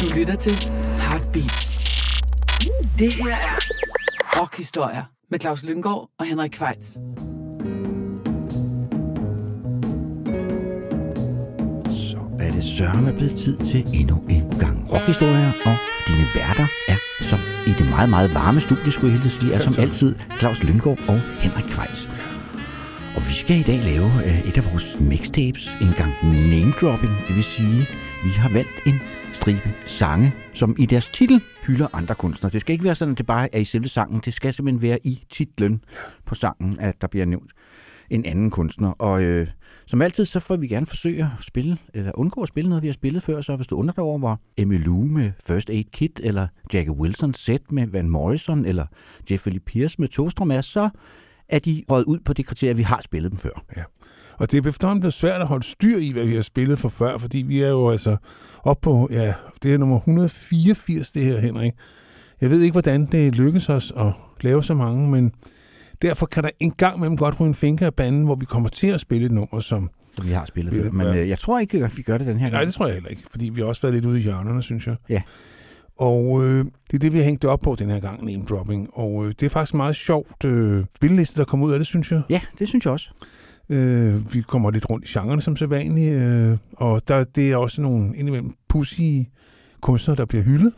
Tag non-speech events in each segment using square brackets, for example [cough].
Du lytter til Heartbeats. Det her er Rockhistorier med Claus Lynggaard og Henrik Kvejts. Så er det sørme blevet tid til endnu en gang rockhistorier, og dine værter er som i det meget, meget varme studie, skulle jeg sige, er som altid Claus Lynggaard og Henrik Kvejs. Og vi skal i dag lave øh, et af vores mixtapes, en gang name dropping, det vil sige, vi har valgt en stribe sange, som i deres titel hylder andre kunstnere. Det skal ikke være sådan, at det bare er i selve sangen. Det skal simpelthen være i titlen på sangen, at der bliver nævnt en anden kunstner. Og øh, som altid, så får vi gerne forsøge at spille, eller undgå at spille noget, vi har spillet før. Så hvis du undrer dig over, hvor Emmylou med First Aid Kit, eller Jackie Wilson set med Van Morrison, eller Jeff Pierce med Tostrom er, så er de røget ud på det kriterie, vi har spillet dem før. Ja. Og det er efterhånden blevet svært at holde styr i, hvad vi har spillet for før, fordi vi er jo altså op på, ja, det er nummer 184, det her, Henrik. Jeg ved ikke, hvordan det lykkes os at lave så mange, men derfor kan der en gang mellem godt ryge en finger af banden, hvor vi kommer til at spille et nummer, som... Som vi har spillet før. Men øh, jeg tror ikke, at vi gør det den her Nej, gang. det tror jeg heller ikke, fordi vi har også været lidt ude i hjørnerne, synes jeg. Ja. Og øh, det er det, vi har hængt op på den her gang, name dropping. Og øh, det er faktisk meget sjovt øh, spilleliste, der kommer ud af det, synes jeg. Ja, det synes jeg også. Øh, vi kommer lidt rundt i genrerne som sædvanligt, øh, og der, det er også nogle indimellem pussy kunstnere, der bliver hyldet.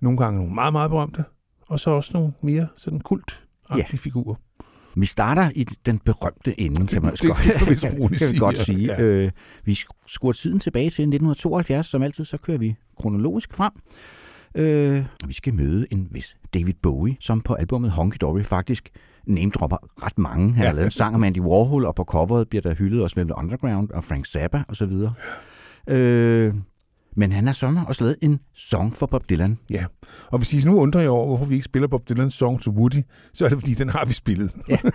Nogle gange nogle meget, meget berømte, og så også nogle mere sådan kult Ja. figurer. Vi starter i den berømte ende, kan man det- godt, det kan [laughs] kan vi sige, godt sige. Ja. Øh, vi skruer tiden tilbage til 1972, som altid, så kører vi kronologisk frem. Øh, vi skal møde en vis David Bowie, som på albumet Honky Dory faktisk name-dropper ret mange. Han har Ja. lavet en sang om Andy Warhol, og på coveret bliver der hyldet også Velvet Underground og Frank Zappa osv. Øh, men han har så også lavet en song for Bob Dylan. Ja, og hvis I nu undrer jer over, hvorfor vi ikke spiller Bob Dylan's song til Woody, så er det fordi, den har vi spillet. Ja. [laughs]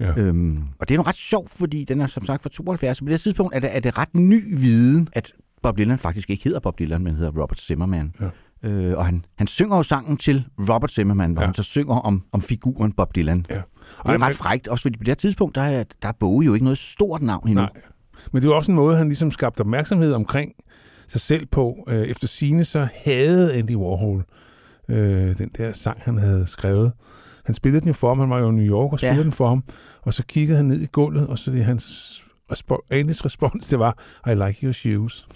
Ja. Øhm, og det er jo ret sjovt, fordi den er som sagt fra 72. Så på det tidspunkt er det, er det ret ny viden, at Bob Dylan faktisk ikke hedder Bob Dylan, men hedder Robert Zimmerman. Ja. Øh, og han, han synger jo sangen til Robert Zimmerman, hvor Ja. han så synger om, om figuren Bob Dylan. Ja. Det Ej, er ret frægt, også fordi på det her tidspunkt, der er, der er Bowie jo ikke noget stort navn endnu. Nej. Men det var også en måde, han ligesom skabte opmærksomhed omkring sig selv på. Øh, efter sine så havde Andy Warhol øh, den der sang, han havde skrevet. Han spillede den jo for ham, han var jo i New York og spillede Ja. den for ham. Og så kiggede han ned i gulvet, og så det hans respo- Andys respons, det var, I like your shoes.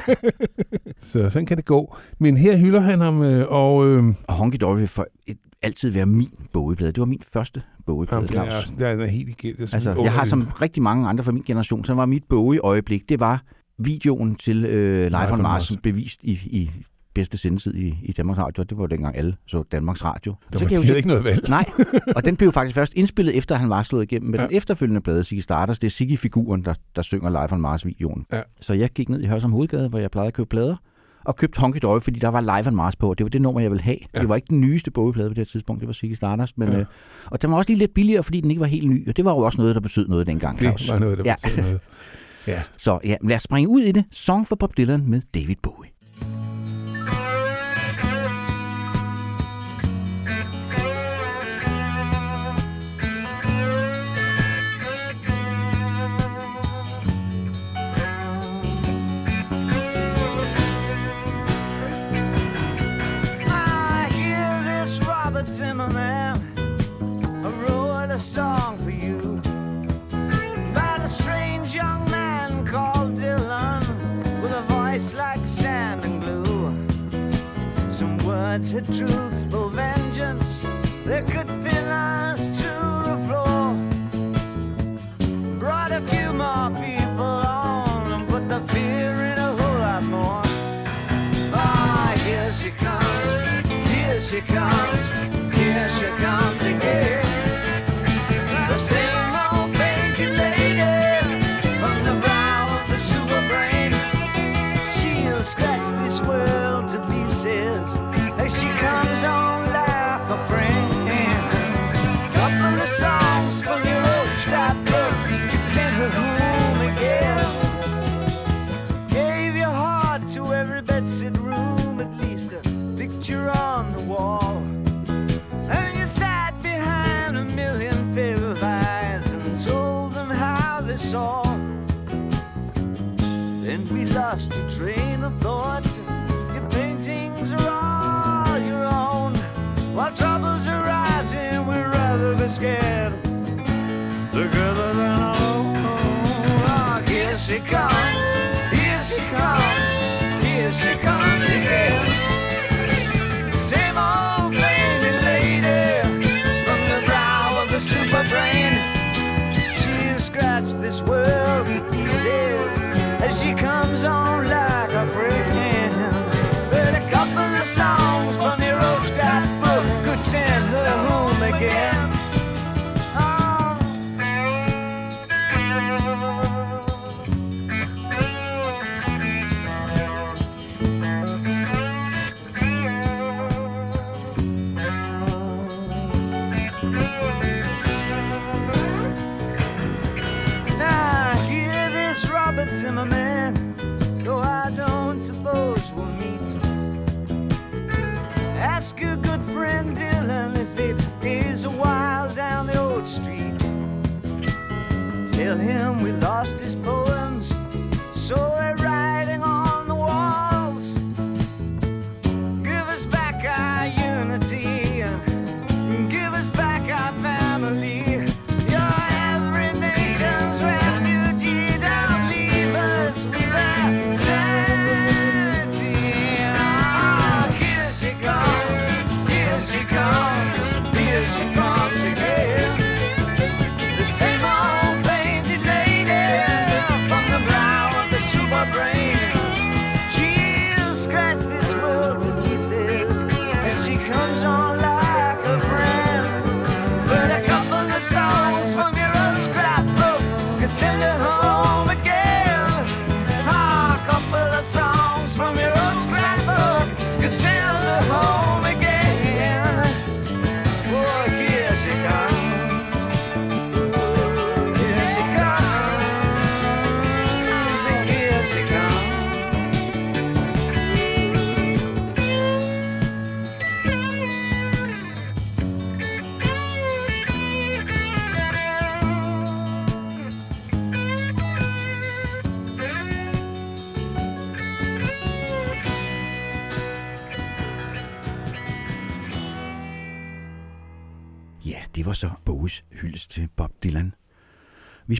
[laughs] så sådan kan det gå. Men her hylder han ham, øh, og... Øh, Og Honky Dory for et, altid være min Bowie-plade. Det var min første Bowie-plade, jamen, det er, Claus. det er, helt igen. Det sådan Altså, jeg har som rigtig mange andre fra min generation, så var mit Bowie-øjeblik, det var videoen til øh, Live on on Mars, Mars. bevist i, i bedste sendetid i, i Danmarks Radio. Det var jo dengang alle så Danmarks Radio. Der så var kan jeg de jo havde ikke noget valg. Nej, [laughs] og den blev faktisk først indspillet, efter han var slået igennem med Ja. den efterfølgende plade, Ziggy Stardust. Det er Ziggy-figuren, der, der synger Live on Mars-videoen. Ja. Så jeg gik ned i Hørsholm Hovedgade, hvor jeg plejede at købe plader, og købte Honky Dory, fordi der var Live on Mars på. Det var det nummer, jeg ville have. Ja. Det var ikke den nyeste Bowie-plade på det her tidspunkt, det var Ziggy Stardust. Men, ja. øh, og den var også lige lidt billigere, fordi den ikke var helt ny. Og det var jo også noget, der betød noget dengang, Claus. Det var noget, der Ja. betød noget. Ja. [laughs] Så ja, lad os springe ud i det. Song for Bob Dylan med David Bowie. Words had truthful vengeance that could pin us to the floor. Brought a few more people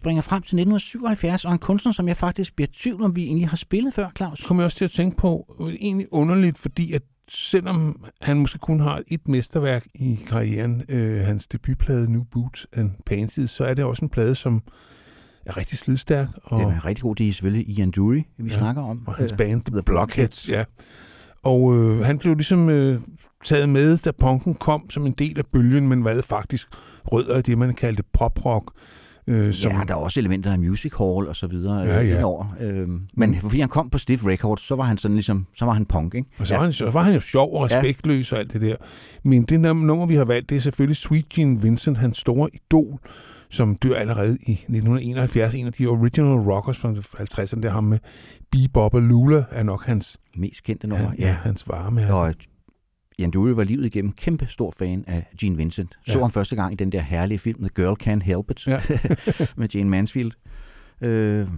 springer frem til 1977, og en kunstner, som jeg faktisk bliver tvivl om, vi egentlig har spillet før, Claus. kom jeg også til at tænke på, øh, egentlig underligt, fordi at selvom han måske kun har et mesterværk i karrieren, øh, hans debutplade New Boots and Panties, så er det også en plade, som er rigtig slidstærk. Og, Den er rigtig god, det er selvfølgelig Ian Dury, vi Ja, snakker om. og hans Øh, band The Blockheads. Ja. Og øh, han blev ligesom øh, taget med, da punken kom som en del af bølgen, men hvad faktisk rødder i det, man kaldte poprock. Øh, som, Ja, der er også elementer af music hall og så videre Ja, ja, ja. ja. indover. Øhm, men fordi han kom på Stiff Records, så var han sådan ligesom, så var han punk, ikke? Og så, var han, så var han jo sjov og Ja. respektløs og alt det der. Men det num- nummer, vi har valgt, det er selvfølgelig Sweet Gene Vincent, hans store idol, som dør allerede i 1971. En af de original rockers fra 50'erne, der ham med Bebop og Lula, er nok hans, Mest kendte nummer. ja, hans varme. Og Ian Dury var livet igennem kæmpe stor fan af Gene Vincent. Så Ja. han første gang i den der herlige film, The Girl Can't Help It, Ja. [laughs] med Jane Mansfield. Øh,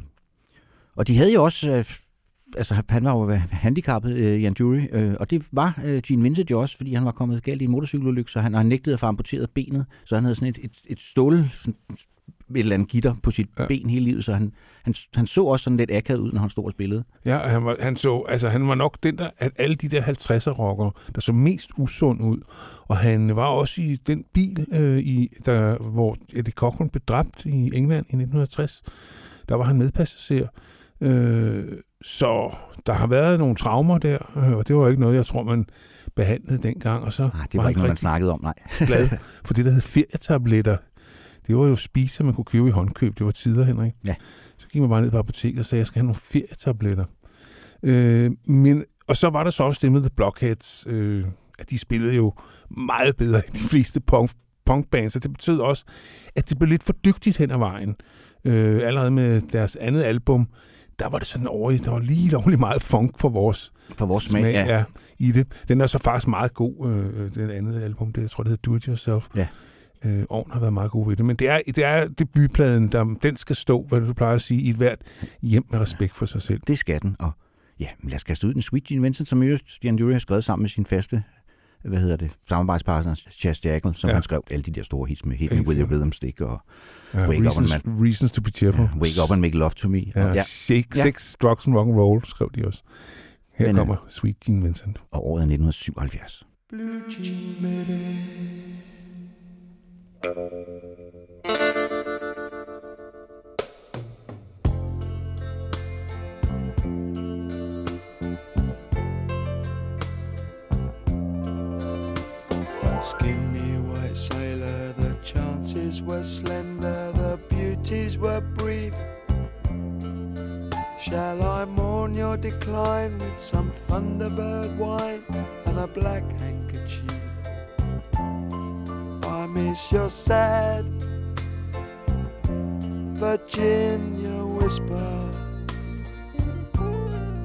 og de havde jo også, øh, altså han var jo handicappet, øh, Ian Dury, øh, og det var øh, Gene Vincent jo også, fordi han var kommet galt i en motorcykelulykke, så han har nægtet at få amputeret benet, så han havde sådan et, et, et stål, sådan, et eller andet gitter på sit ja. ben hele livet, så han, han, han så også sådan lidt akavet ud, når han stod og spillede. Ja, han var, han, så, altså, han var nok den der, at alle de der 50'er rockere, der så mest usund ud. Og han var også i den bil, øh, i, der, hvor Eddie Cochran blev dræbt i England i 1960. Der var han medpassager. Øh, så der har været nogle traumer der, øh, og det var ikke noget, jeg tror, man behandlede dengang. Og så Nej, det var, han ikke noget, man snakkede om, nej. [laughs] glad for det, der hed ferietabletter. Det var jo spiser, man kunne købe i håndkøb. Det var tider, Henrik. Ja. Gik man bare ned på apoteket og sagde, jeg skal have nogle ferietabletter. Øh, men, og så var der så også det med The Blockheads. Øh, at de spillede jo meget bedre end de fleste punk, punkbands, og det betød også, at det blev lidt for dygtigt hen ad vejen. Øh, allerede med deres andet album, der var det sådan over i, der var lige lovligt meget funk for vores For vores smag, ja. ja. i det. Den er så faktisk meget god, øh, den andet album, det, jeg tror, det hedder Do It Yourself. Ja. Øh, Ovn har været meget god ved det. Men det er, det er debutpladen, der, den skal stå, hvad du plejer at sige, i et hvert hjem med respekt for sig selv. Det skal den, og ja, men lad os kaste ud den Sweet Gene Vincent, som jo Jan Dury har skrevet sammen med sin faste hvad hedder det, samarbejdspartner, Chas Jackal, som Ja. han skrev alle de der store hits med, Hit Me With sikkert. Rhythm Stick og Ja, Wake Up reasons, and reasons to be cheerful. ja, Wake Up and Make Love To Me. Ja, Og, ja, Shake, Ja. Sex, Drugs and Rock and Roll, skrev de også. Her Men, øh, kommer Sweet Gene Vincent. og året er 1977. Blue jean. Skinny white sailor, the chances were slender, the beauties were brief. Shall I mourn your decline with some thunderbird wine and a black handkerchief? Miss your sad Virginia whisper.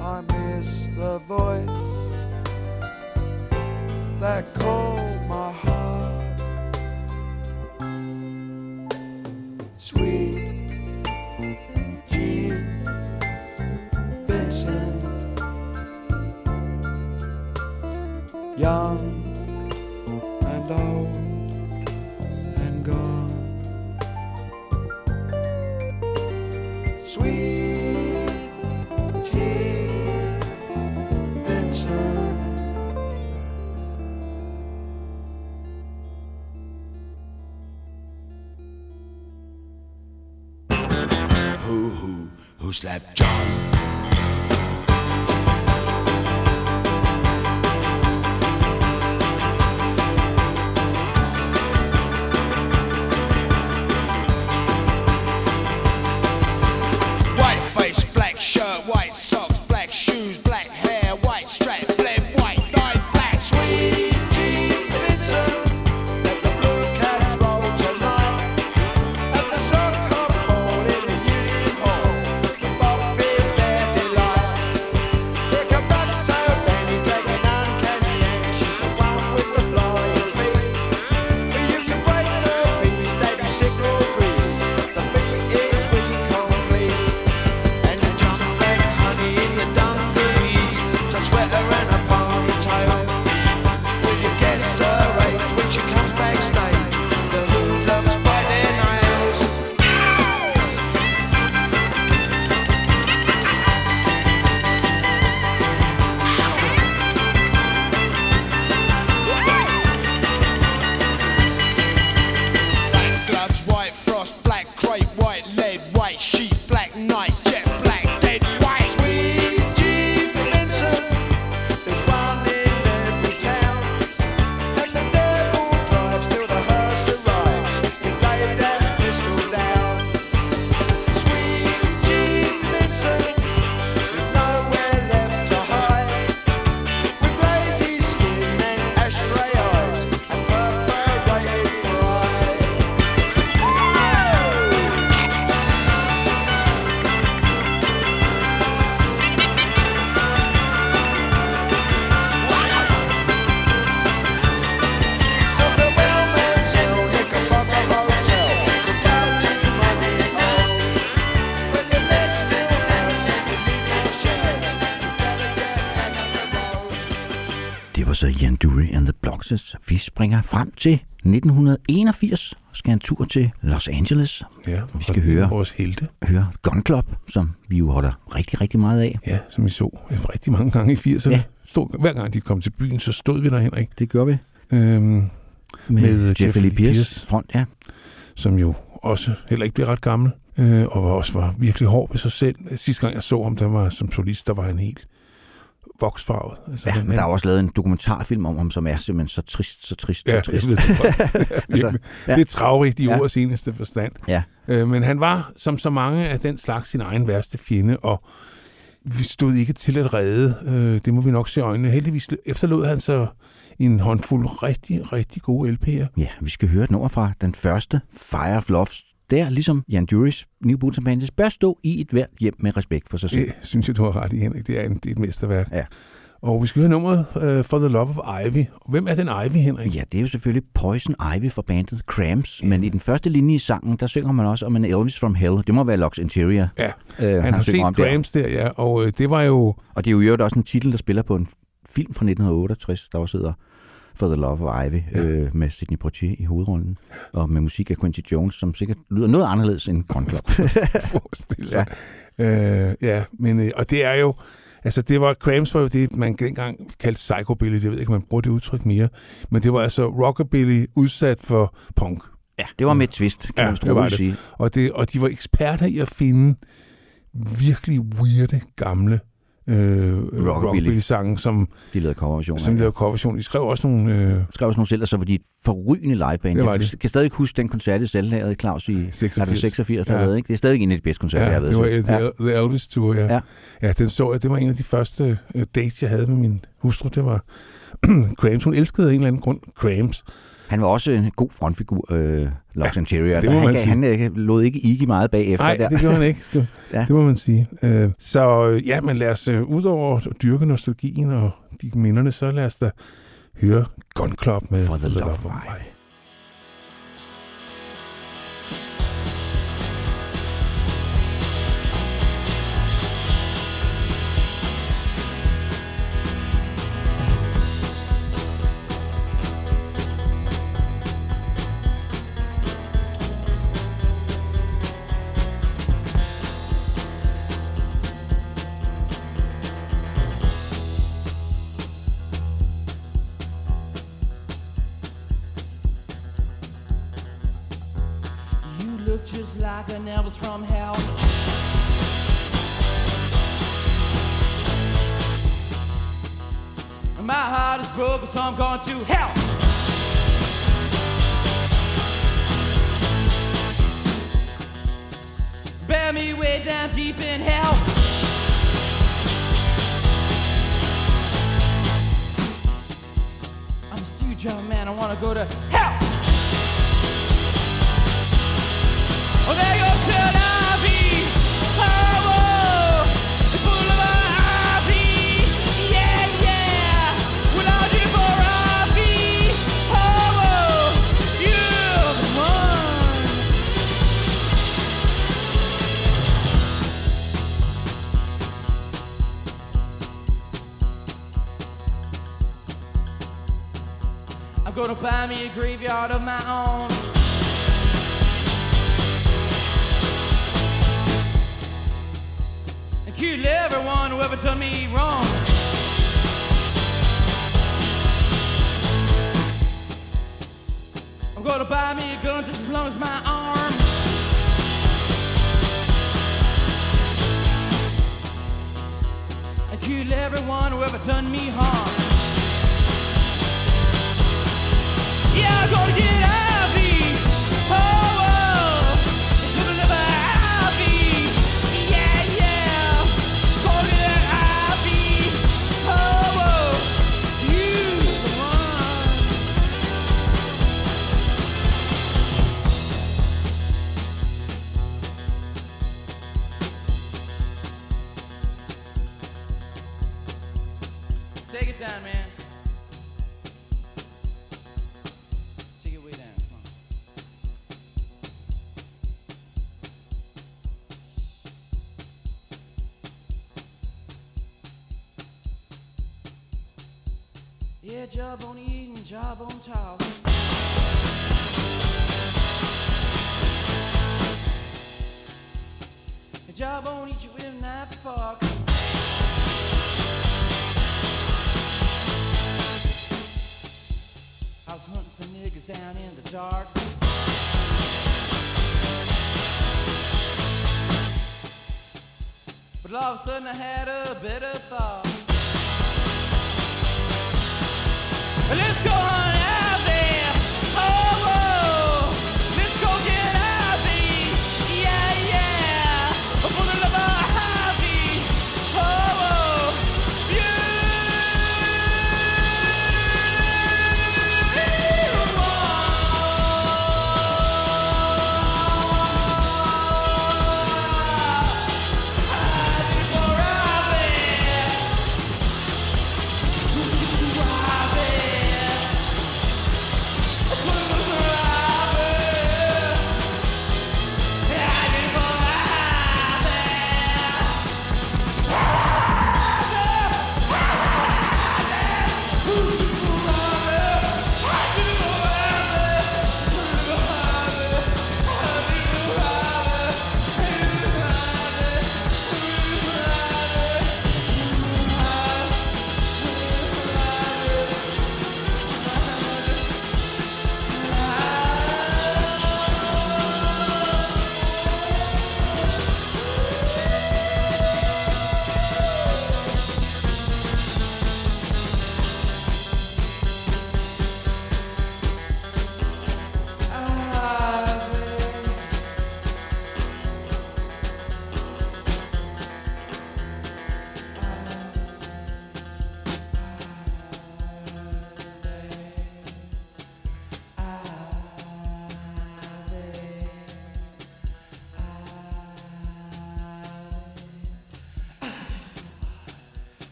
I miss the voice that called my heart. Sweet slap. Frem til 1981 og skal en tur til Los Angeles. Ja, Vi skal høre. Vores helte. Høre Gun Club, som vi jo holder rigtig, rigtig meget af. Ja, som vi så rigtig mange gange i 80'erne. Ja. Stod, hver gang de kom til byen, så stod vi der, Henrik. Det gør vi. Øhm, Med, Med Jeff Lee Pierce. Pierce. Front, ja. som jo også heller ikke blev ret gammel, øh, og også var virkelig hård ved sig selv. Sidste gang jeg så ham, der var som solist, der var han helt voksfarvet. Altså, Ja, han, men der er også lavet en dokumentarfilm om ham, som er simpelthen så trist, så trist, Ja, så [laughs] jeg trist. ved det. [laughs] Altså, ja. Det er travrigt i Ja. ordets eneste forstand. Ja. Øh, men han var, som så mange af den slags, sin egen værste fjende, og vi stod ikke til at redde. Øh, det må vi nok se i øjnene. Heldigvis efterlod han så en håndfuld rigtig, rigtig gode LP'er. Ja, vi skal høre et nummer fra den første Fire of Love. Der, ligesom Jan Duris New Boots and Panties, bør stå i et hvert hjem med respekt for sig selv. Det synes jeg, du har ret i, Henrik. Det er, en, det er et mesterværk. Ja. Og vi skal høre nummeret uh, For the Love of Ivy. Og hvem er den Ivy, Henrik? Ja, det er jo selvfølgelig Poison Ivy fra bandet Cramps, men i den første linje i sangen, der synger man også om en Elvis from Hell. Det må være Lux Interior. Ja, øh, han har set om der. Grams der, ja. Og øh, det var jo... Og det er jo i øvrigt også en titel, der spiller på en film fra 1968, der også hedder For the Love of Ivy, ja. øh, med Sidney Poitier i hovedrollen, og med musik af Quincy Jones, som sikkert lyder noget anderledes end Gun Club. [laughs] Ja, øh, ja men, øh, og det er jo... Altså, det var, Cramps jo det, man dengang kaldte psychobilly. Jeg ved ikke, om man bruger det udtryk mere. Men det var altså rockabilly udsat for punk. Ja, det var med et twist, kan Ja, man det var det. sige. Og, det, og de var eksperter i at finde virkelig weirde, gamle øh, rockabilly-sange, som, De lavede coverversioner. som lavede coverversion. De skrev også nogle... Øh, skrev også nogle selv, og så var de et forrygende liveband. Var Jeg de. kan stadig huske den koncert i Selvlaget, Claus, i 86. Er det 86 der Ja. ja. været, ikke? Det er stadig en af de bedste koncerter, jeg ja, har det var været The, til. The Elvis Tour, ja. Ja. ja. den så jeg. Det var en af de første øh, dates, jeg havde med min hustru. Det var [clears throat] Cramps. Hun elskede af en eller anden grund Cramps. Han var også en god frontfigur, øh, Lux ja, Interior. det må han, man sige. han, øh, lod ikke Iggy meget bagefter. Nej, der. det gjorde han ikke. [laughs] Skal, ja. Det må man sige. Øh, så øh, ja, men lad os øh, ud over at dyrke nostalgien og de minderne, så lad os da høre Gun Club med For the Love of Ivy. An Elvis from hell. My heart is broken, so I'm going to hell. Bear me way down deep in hell. I'm a steel drum man, I wanna go to hell. I'm gonna buy me a graveyard of my own. Kill everyone who ever done me wrong. I'm gonna buy me a gun just as long as my arm. And kill everyone who ever done me harm. Yeah, I'm gonna get Ivy.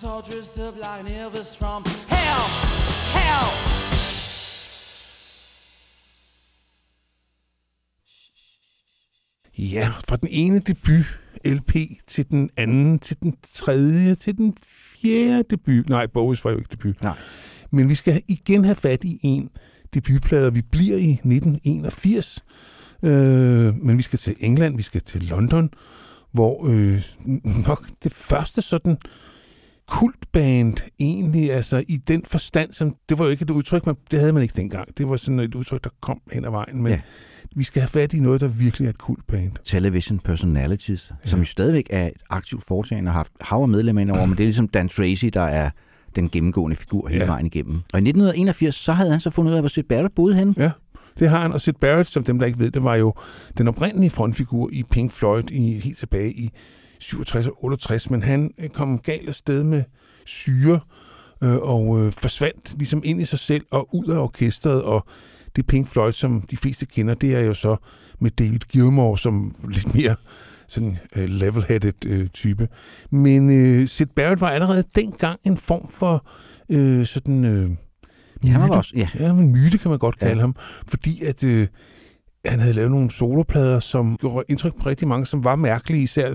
So dressed up like an Elvis from hell, hell. Ja, fra den ene debut LP til den anden, til den tredje, til den fjerde debut. Nej, Bowies var jo ikke debut. Nej. Men vi skal igen have fat i en debutplade. Vi bliver i 1981, øh, men vi skal til England, vi skal til London, hvor øh, nok det første sådan kultband egentlig, altså i den forstand, som, det var jo ikke et udtryk, man, det havde man ikke dengang. Det var sådan et udtryk, der kom hen ad vejen, men Ja. vi skal have fat i noget, der virkelig er et kultband. Television Personalities, ja. som jo stadigvæk er et aktivt foretagende og har haft hav af medlemmer indover, men det er ligesom Dan Tracy, der er den gennemgående figur hele Ja. vejen igennem. Og i 1981, så havde han så fundet ud af, hvor Sid Barrett boede henne. Ja, det har han. Og Sid Barrett, som dem, der ikke ved, det var jo den oprindelige frontfigur i Pink Floyd i, helt tilbage i 67 og 68, men han øh, kom galt sted med syre øh, og øh, forsvandt ligesom ind i sig selv og ud af orkestret, og det Pink Floyd, som de fleste kender, det er jo så med David Gilmour som lidt mere sådan øh, level-headed øh, type. Men øh, Sid Barrett var allerede dengang en form for øh, sådan... Øh, Ja, han var myte. også, ja. Ja, men myte kan man godt kalde ja. ham, fordi at øh, han havde lavet nogle soloplader, som gjorde indtryk på rigtig mange, som var mærkelige, især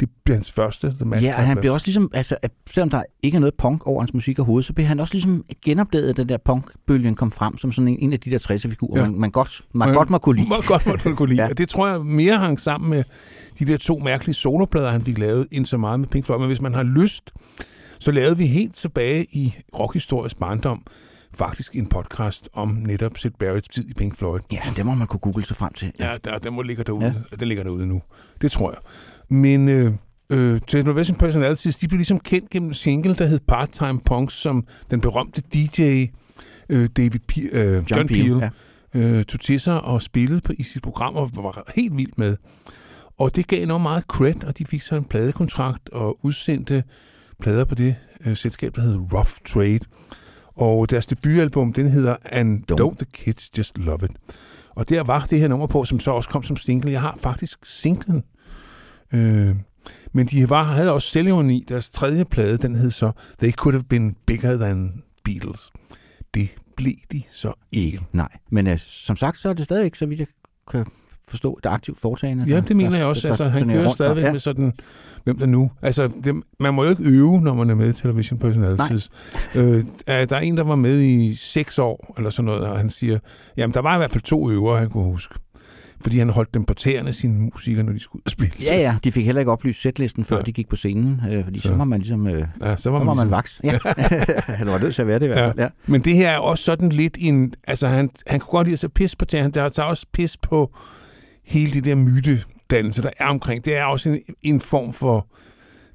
det blev hans første, The Man Ja, og han blev også ligesom, altså, selvom der ikke er noget punk over hans musik overhovedet, så blev han også ligesom genopdaget, at den der punkbølgen kom frem som sådan en, en af de der 60'er-figurer, Ja. man, man, godt, man Men- godt må kunne lide. Må godt må kunne lide. Ja. [laughs] ja. Og det tror jeg mere hang sammen med de der to mærkelige soloplader, han fik lavet, end så meget med Pink Floyd. Men hvis man har lyst, så lavede vi helt tilbage i rockhistorisk barndom faktisk en podcast om netop Sid Barretts tid i Pink Floyd. Ja, det må man kunne google sig frem til. Ja, der, den må ligger derude. Ja. Ja. Den ligger derude nu. Det tror jeg. Men øh, øh, Television Personalities, de blev ligesom kendt gennem en single, der hed Part-Time Punks, som den berømte DJ øh, David P- øh, John, John Peel ja. øh, tog til sig og spillede på, i sit program og var helt vild med. Og det gav enormt meget cred, og de fik så en pladekontrakt og udsendte plader på det øh, selskab, der hed Rough Trade. Og deres debutalbum, den hedder And Don't. Don't. The Kids Just Love It. Og der var det her nummer på, som så også kom som single. Jeg har faktisk singlen. Øh, men de var, havde også selvironi. Deres tredje plade, den hed så They Could Have Been Bigger Than Beatles. Det blev de så ikke. Nej, men øh, som sagt, så er det stadigvæk, så vidt jeg kan forstå, et aktivt foretagende. Ja, det mener der- jeg også. der Altså, han kører rundt. stadigvæk Ja. med sådan, hvem der nu... Altså, det, man må jo ikke øve, når man er med i Television Personalities. Øh, er- der er en, der var med i seks år, eller sådan noget, og han siger, jamen, der var i hvert fald to øvere, han kunne huske. Fordi han holdt dem på tæerne, sine musikere, når de skulle ud og spille. Ja, ja, de fik heller ikke oplyst sætlisten, før Ja. de gik på scenen, øh, fordi så, Så. så var man ligesom, øh, ja så så var man, man ligesom, vaks. Ja. [laughs] Eller var nødt til at være det i hvert Ja. fald. Ja. Men det her er også sådan lidt en... Altså, han, han kunne godt lide at sætte pis på tæerne. Der tager også pis på hele det der mytedannelse, der er omkring. Det er også en, en form for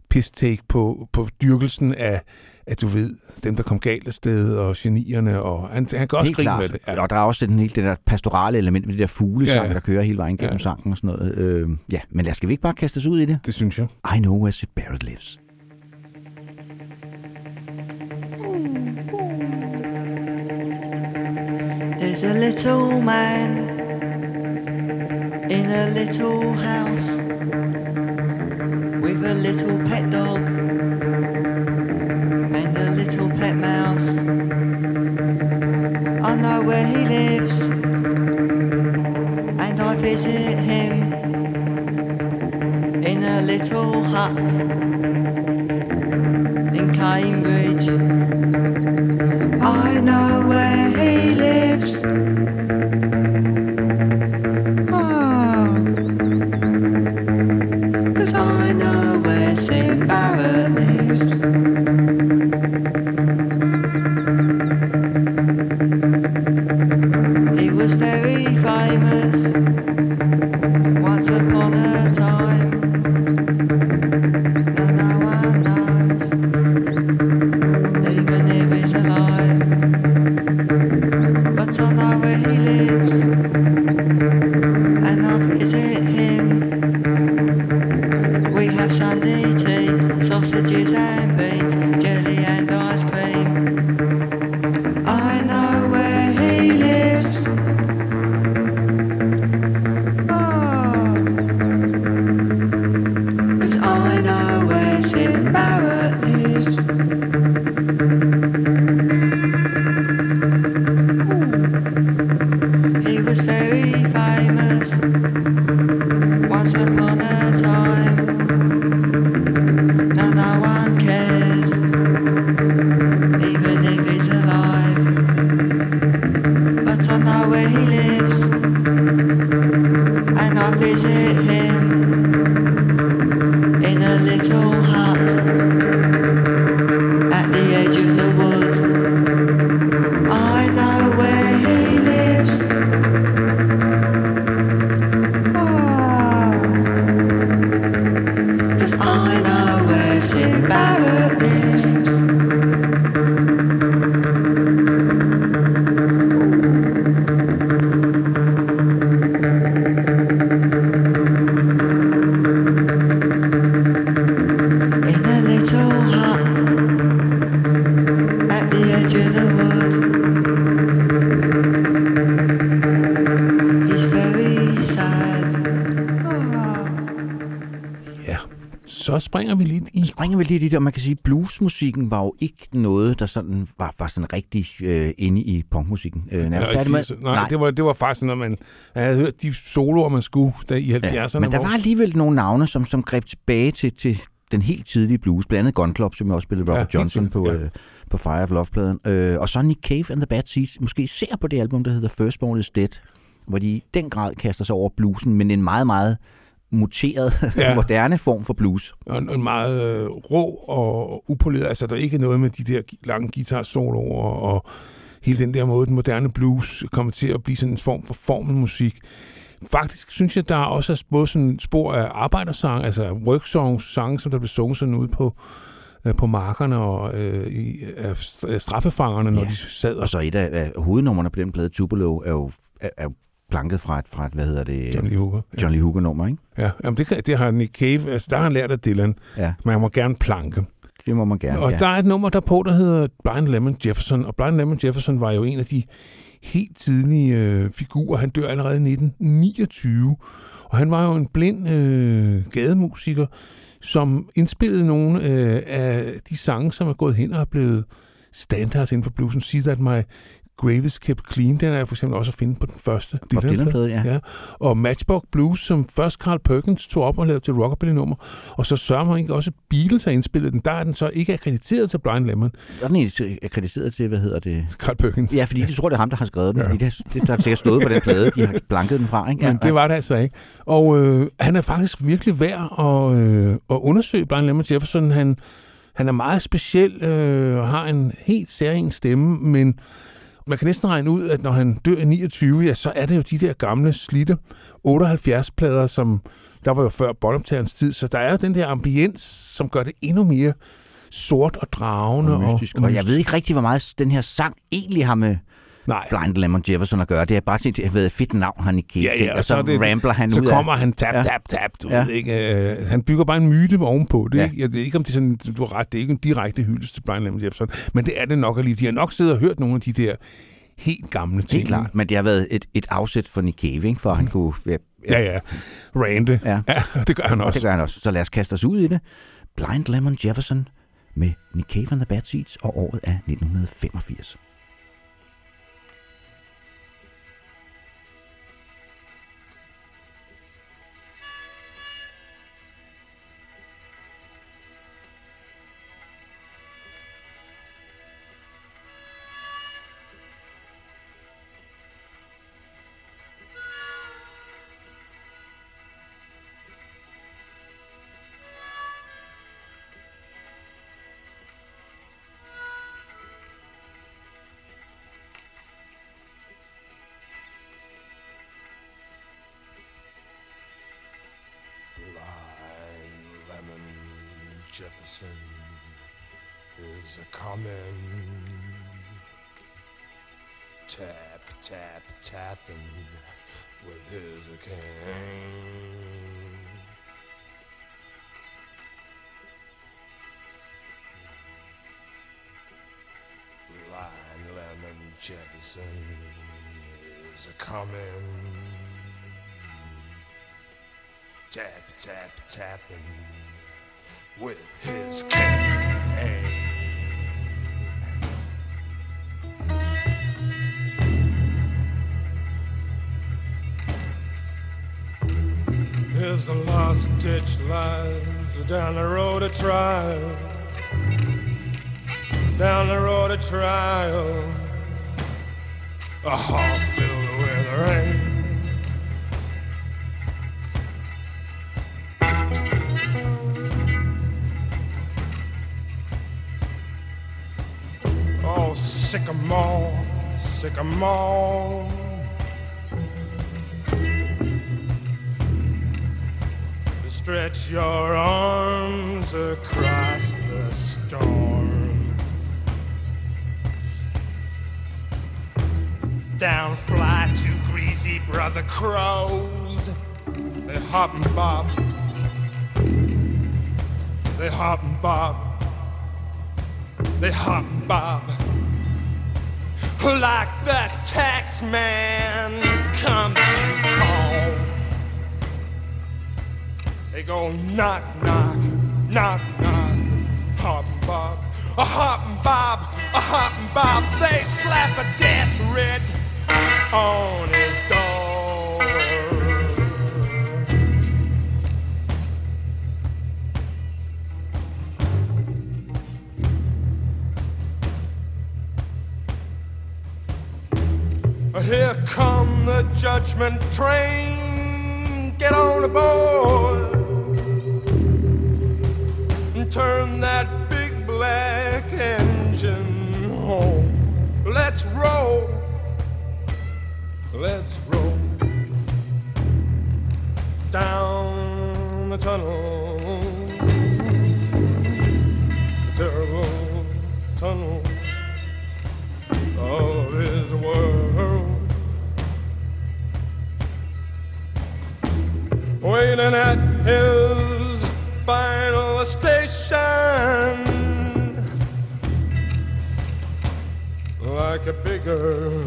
piss-take på, på dyrkelsen af, at du ved, dem, der kom galt af sted, og genierne, og han, han kan også grine med det. Ja. Og der er også den hele det der pastorale element med det der fuglesang, Ja, ja, der kører hele vejen gennem Ja. ja. sangen og sådan noget. Øh, ja, men lad skal vi ikke bare kaste os ud i det? Det synes jeg. I know where Sid Barrett lives. There's a little man in a little house with a little pet dog and a little pet mouse. I know where he lives and I visit him in a little hut in Cambridge. Lidt i det, og man kan sige, at bluesmusikken var jo ikke noget, der sådan var, var sådan rigtig øh, inde i punkmusikken. Øh, Ja, Er det med- 80'erne. nej, det var, det var faktisk noget, man havde hørt de soloer, man skulle der i 70'erne. Ja, men der hvor- var alligevel nogle navne, som, som greb tilbage til, til den helt tidlige blues. Blandt andet Gun Club, som jeg også spillede Ja, Robert helt Johnson på, ja. øh, på Fire of Love-pladen. Øh, og så Nick Cave and the Bad Seeds, måske ser på det album, der hedder Firstborn is Dead, hvor de i den grad kaster sig over bluesen, men en meget, meget muteret, [laughs] Ja. moderne form for blues. og en, en meget øh, rå og upoleret. Altså, der er ikke noget med de der lange guitar-soloer og hele den der måde, den moderne blues kommer til at blive sådan en form for formelmusik. Faktisk synes jeg, der er også både sådan spor af arbejdersang, altså worksongs, sange, som der blev sunget sådan ude på, øh, på markerne og øh, i, af st- af straffefangerne, når Ja. de sad og så et af, af hovednummerne på den plade, Tupelo, er jo, er, er planket fra et, fra et, hvad hedder det, John Lee Hooker. John Lee Hooker-nummer, ikke? Ja, jamen det, det har Nick Cave, altså der har han lært af Dylan. Ja, Man må gerne planke. det må man gerne. Og ja. der er et nummer derpå, der hedder Blind Lemon Jefferson, og Blind Lemon Jefferson var jo en af de helt tidlige øh, figurer. Han dør allerede i 1929, og han var jo en blind øh, gademusiker, som indspillede nogle øh, af de sange, som er gået hen og er blevet standards inden for bluesen. See That My Grave is Kept Clean, den er for eksempel også at finde på den første Bob Dylan-plade, ja. ja. Og Matchbox Blues, som først Carl Perkins tog op og lavede til rockabilly-nummer, og så sørger man ikke også Beatles har indspillet den. Der er den så ikke akkrediteret til Blind Lemon, Der er den egentlig akkrediteret til, hvad hedder det? Carl Perkins. Ja, fordi de tror, det er ham, der har skrevet den, Ja. ja. fordi det, det der er sikkert stået på den plade, de har blanket den fra, ikke? Men det var det altså ikke. Og øh, han er faktisk virkelig værd at, øh, at undersøge Blind Lemon Jefferson. Han, han er meget speciel øh, og har en helt særlig stemme, men man kan næsten regne ud, at når han dør i 29, ja, så er det jo de der gamle slidte 78-plader, som der var jo før båndoptagerens tid, så der er jo den der ambiens, som gør det endnu mere sort og dragende. og mystisk. Og, og jeg ved ikke rigtig, hvor meget den her sang egentlig har med Nej. Blind Lemon Jefferson at gøre. Det er bare set, det har været et fedt navn, han ikke Ja, ja, og så, er det- rambler han så ud kommer af... han tap, Ja. tap, tap, du Ja. ved ikke. Øh, han bygger bare en myte ovenpå. Det er, Ja. ikke, jeg ved ikke, om det er sådan, du har ret, det er ikke en direkte hyldest til Brian Lemon Jefferson, men det er det nok alligevel. De har nok siddet og hørt nogle af de der helt gamle ting. Helt klart, men det har været et, et afsæt for Nick Cave, ikke? for han kunne... Ja, Ja, ja. Rande. Ja. [laughs] ja det gør han og det også. gør han også. Så lad os kaste os ud i det. Blind Lemon Jefferson med Nick Cave and the Bad Seeds, og året er 1985. Coming. Tap, tap, tapping with his cane. Here's the last ditch lies down the road of trial. down the road of trial, a with rain. Oh, sycamore, sycamore. Stretch your arms across the storm. Down fly two greasy brother crows. They hop and bob. They hop and bob. They hop and bob. Like the tax man come to call. They go knock, knock, knock, knock. Hop and bob, a hop and bob, a hop and bob. They slap a death red on his judgment train. Get on aboard and turn that bigger,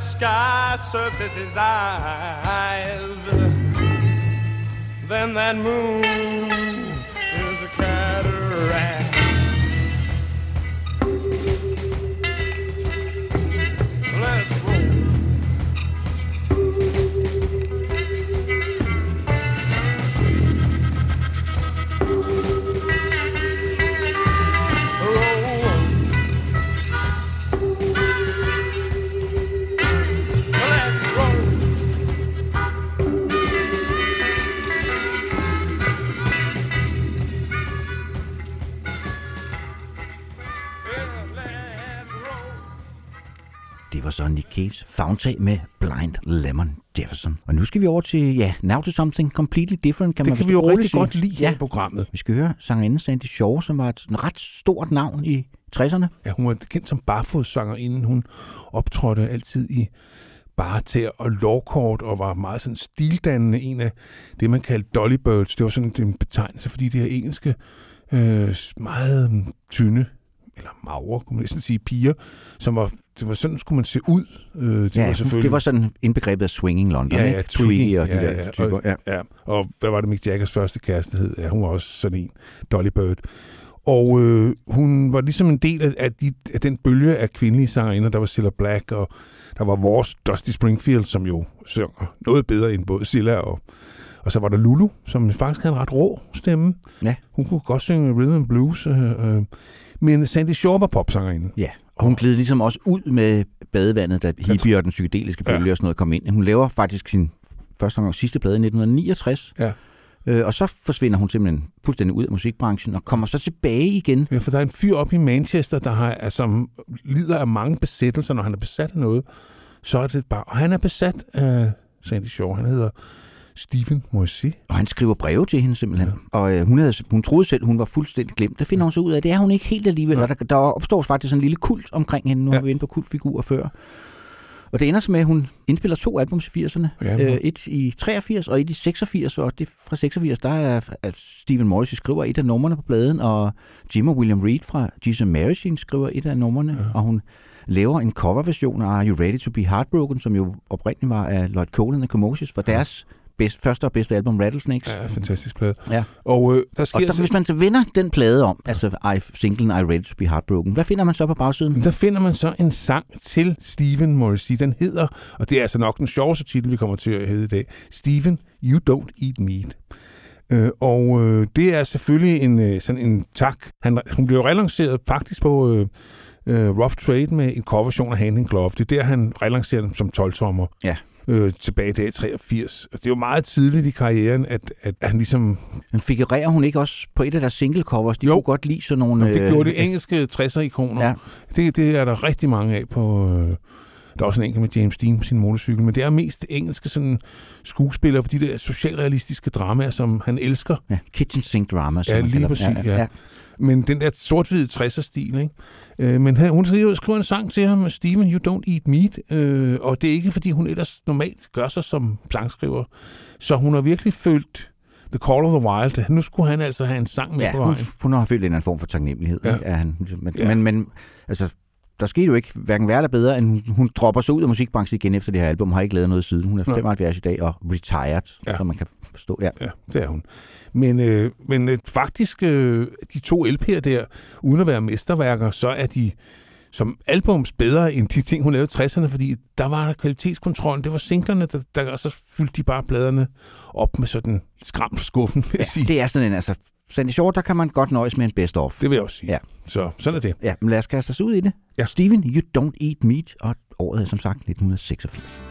sky serves as his eyes, then that moon skal vi over til, ja, Now to Something Completely Different, kan Det man kan vi jo rigtig godt lide her ja. i programmet. Vi skal høre sangerinden Sandy Shaw, som var et ret stort navn i 60'erne. Ja, hun var kendt som barfodssanger, inden hun optrådte altid i barter og lovkort, og var meget sådan stildannende en af det, man kaldte Dolly Birds. Det var sådan en betegnelse, fordi de her engelske, øh, meget tynde, eller magre, kunne man næsten sige, piger, som var det var sådan, skulle man se ud. Øh, det Ja, var selvfølgelig... det var sådan indbegrebet af swinging London, Ja, ja, ikke? Twiggy, og de ja, der ja, typer. og, Ja. ja. Og hvad var det, Mick Jaggers første kæreste hed? Ja, hun var også sådan en, Dolly Bird. Og øh, hun var ligesom en del af, af, de, af den bølge af kvindelige sangerinder. Der var Cilla Black, og der var vores Dusty Springfield, som jo synger noget bedre end både Cilla og... Og så var der Lulu, som faktisk havde en ret rå stemme. Ja. Hun kunne godt synge rhythm and blues. Øh, øh. Men Sandy Shaw var popsangerinde. Ja, og hun gled ligesom også ud med badevandet, da hippie og den psykedeliske bølge Ja. og sådan noget kom ind. Hun laver faktisk sin første gang sidste plade i 1969. Ja. Øh, og så forsvinder hun simpelthen fuldstændig ud af musikbranchen og kommer så tilbage igen. Ja, for der er en fyr oppe i Manchester, der har, altså, lider af mange besættelser, når han er besat af noget. Så er det bare... Og han er besat af Sandy Shaw. Han hedder Stephen Moisey. Og han skriver breve til hende simpelthen. Ja. Og øh, hun, havde, hun troede selv, hun var fuldstændig glemt. Der finder hun så ud af, at det er hun ikke helt alligevel. Og der, der opstår faktisk sådan en lille kult omkring hende. Nu ja. Ja. har vi inde på kultfigurer før. Og det ender så med, at hun indspiller to albums i 80'erne. Ja, øh, et i 83 og et i 86. Og det fra 86, der er at Stephen Morrissey skriver et af numrene på pladen. Og Jim og William Reed fra Jesus Chain skriver et af numrene. Ja. Og hun laver en coverversion af Are You Ready to Be Heartbroken, som jo oprindeligt var af Lloyd Cole and the Commotions for deres bedst, første og bedste album, Rattlesnakes. Ja, fantastisk plade. Ja. Og øh, der sker... Og der, hvis man så vender den plade om, altså I singlen I Ready to Be Heartbroken, hvad finder man så på bagsiden? der finder man så en sang til Stephen Morrissey. Den hedder, og det er altså nok den sjoveste titel, vi kommer til at hedde i dag, Stephen, You Don't Eat Meat. Øh, og øh, det er selvfølgelig en, øh, sådan en tak. Han, hun blev relanceret faktisk på øh, øh, Rough Trade med en coverversion af Hand in Glove. Det er der, han relancerede den som 12-tommer. Ja. Øh, tilbage i dag 83. Og Det er jo meget tidligt i karrieren, at, at han ligesom... Men figurerer hun ikke også på et af deres single covers? De Jo. kunne godt lide sådan nogle... Øh, det gjorde de øh, engelske 60'er-ikoner. Ja. Det, det er der rigtig mange af på... Øh, der er også en enkelt med James Dean på sin motorcykel, men det er mest engelske sådan, skuespillere på de der socialrealistiske dramaer, som han elsker. ja, kitchen sink drama, som Ja, lige kalder dem. præcis, ja. Men den der sort-hvide 60'er-stil, ikke? Øh, men hun skriver, skriver en sang til ham, Steven, you don't eat meat, øh, og det er ikke, fordi hun ellers normalt gør sig som sangskriver. Så hun har virkelig følt The Call of the Wild. Nu skulle han altså have en sang med Ja, på hun, vejen. hun har følt en eller anden form for taknemmelighed. Ja. Af han, men, Ja. men, men altså, der skete jo ikke hverken værre eller bedre, end hun, hun dropper sig ud af musikbranchen igen efter det her album, har ikke lavet noget siden. Hun er Nej. 75 i dag og retired, Ja. som man kan forstå. Ja. Ja, det er hun. Men, øh, men øh, faktisk, øh, de to LP'er der, uden at være mesterværker, så er de som albums bedre end de ting, hun lavede i 60'erne, fordi der var kvalitetskontrollen, det var singlerne, der, der, og så fyldte de bare pladerne op med sådan skram for skuffen, vil jeg sige. ja, det er sådan en, altså, Sandy Shore, der kan man godt nøjes med en best-of. Det vil jeg også sige. Ja. Så sådan er det. Ja, men lad os kaste os ud i det. Ja. Steven, You Don't Eat Meat, og året er som sagt 1986.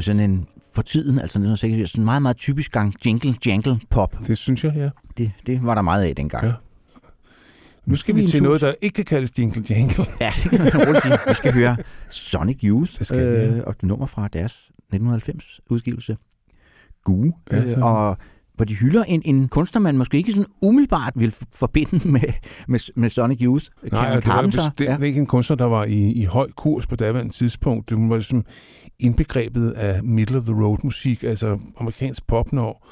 med sådan en for tiden, altså 1986, sådan en meget, meget typisk gang jingle, jangle pop. Det synes jeg, ja. Det, det var der meget af dengang. Ja. Nu skal vi til noget, der ikke kan kaldes jingle jangle. Ja, det kan man roligt sige. Vi skal høre Sonic Youth, Det skal ja. øh, og det nummer fra deres 1990 udgivelse, Gu, Ja, øh, og hvor de hylder en, en kunstner, man måske ikke sådan umiddelbart vil forbinde med, med, med Sonic Youth. Nej, Karen og det var bestemt ja. ikke en kunstner, der var i, i høj kurs på daværende tidspunkt. Det var ligesom indbegrebet af middle of the road musik, altså amerikansk pop, når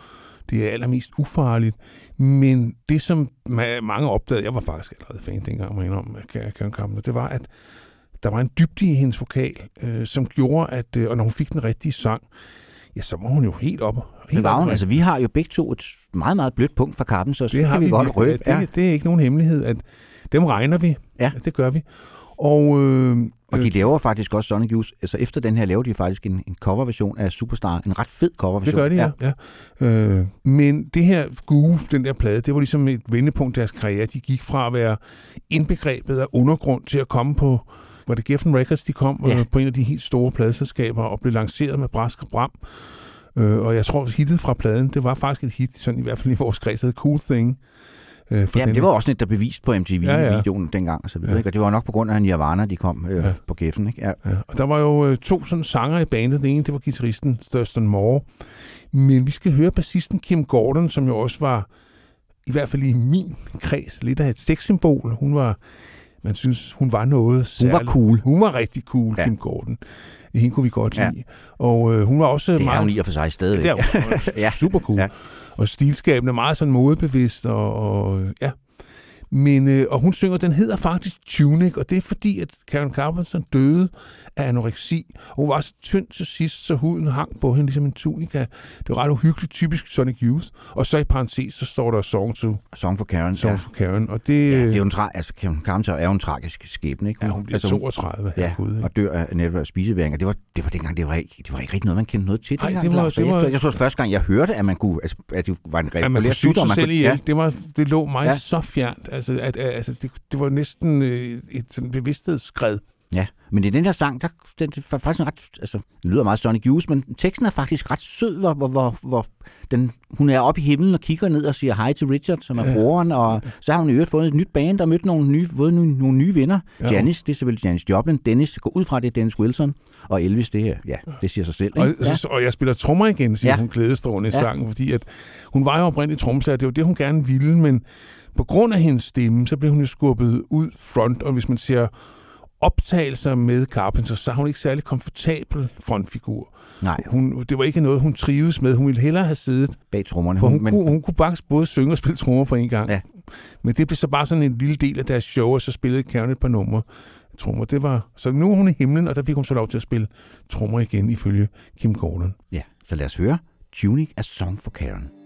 det er allermest ufarligt. Men det, som ma- mange opdagede, jeg var faktisk allerede fan dengang, må indrømme, Karen Carpenter, det var, at der var en dybde i hendes vokal, øh, som gjorde, at øh, og når hun fik den rigtige sang, ja, så var hun jo helt op. Helt Det var hun. Altså, vi har jo begge to et meget, meget blødt punkt fra Carpenter, så det det har kan vi, godt røbe. Ja, Ja. det, det er ikke nogen hemmelighed, at dem regner vi. Ja. Det gør vi. Og, øh, Og de øh, laver faktisk også Sonic Youth. Altså efter den her laver de faktisk en, en coverversion af Superstar. En ret fed det coverversion. gør de, ja. ja. Øh, men det her Goo, den der plade, det var ligesom et vendepunkt i deres karriere. De gik fra at være indbegrebet af undergrund til at komme på, var det Geffen Records, de kom Ja. øh, på en af de helt store pladeselskaber og blev lanceret med brask og bram. Øh, og jeg tror, at hittet fra pladen, det var faktisk et hit, sådan i hvert fald i vores kreds, hed Cool Thing. Øh, for Ja, den- det var også lidt, der bevist på Ja, ja. MTV-videoen dengang. Og, så videre, Ja. ikke? og det var nok på grund af Nirvana, de kom øh, Ja. på Geffen. Ikke? Ja. Ja, og der var jo øh, to sådan sanger i bandet. Den ene, det var guitaristen Thurston Moore. Men vi skal høre bassisten Kim Gordon, som jo også var, i hvert fald i min kreds, lidt af et sexsymbol. Hun var, man synes, hun var noget Hun særligt. var cool. Hun var rigtig cool, Ja. ja. Kim Gordon. Hende kunne vi godt Ja. lide. Og øh, hun var også Det er meget... hun i og for sig stadigvæk. det er hun. Ja. [laughs] ja. super cool. Ja. Og stilskabende, meget sådan modebevidst. Og, og ja. Men, øh, og hun synger, den hedder faktisk Tunic, og det er fordi, at Karen Carpenter døde af anoreksi. Og hun var så tynd til sidst, så huden hang på hende ligesom en tunika. Det var ret uhyggeligt, typisk Sonic Youth. Og så i parentes, så står der Song to Song for Karen. Song ja. for Karen. Og det, Ja, det er jo en tra- altså, Karen Carpenter er jo en tragisk skæbne. Ikke? ja, hun bliver altså, 32. Ja, herregud, ikke? og dør af netop spiseværing. Og det var, det var dengang, det var, ikke, det var ikke rigtig noget, man kendte noget til. Nej, det var-. Så det var- Jeg, jeg tror første gang, jeg hørte, at man kunne, altså, at det var en regulær sygdom. man selv kunne, ja, det, var, det lå mig Ja. så fjernt. Altså, at, at, altså det, det var næsten øh, et sådan bevidsthedsskred. Ja, men i den her sang, der, den, er faktisk ret, altså, det lyder meget Sonic Youth, men teksten er faktisk ret sød, hvor, hvor, hvor, hvor den, hun er oppe i himlen og kigger ned og siger hej til Richard, som er Ja. broren, og så har hun i øvrigt fået et nyt band og mødt nogle nye, fået nogle, nogle nye venner. Ja. Janice, det er selvfølgelig Janis Joplin. Dennis, går ud fra det er Dennis Wilson. Og Elvis, det er, ja, det siger sig selv. Og, Ikke? ja. og jeg spiller trommer igen, siger Ja. hun glædestrålende i Ja. sangen, fordi at hun var jo oprindeligt trommeslager, det var det, hun gerne ville, men på grund af hendes stemme, så blev hun jo skubbet ud front, og hvis man ser optagelser med Carpenter, så er hun ikke særlig komfortabel frontfigur. Nej, Hun, det var ikke noget, hun trives med. Hun ville hellere have siddet, bag trommerne. for hun, men, kunne, hun kunne faktisk både synge og spille trommer på en gang. Ja. Men det blev så bare sådan en lille del af deres show, og så spillede Karen et par numre trommer. Det var, så nu er hun i himlen, og der fik hun så lov til at spille trommer igen, ifølge Kim Gordon. Ja, så lad os høre Tunic af Song for Karen.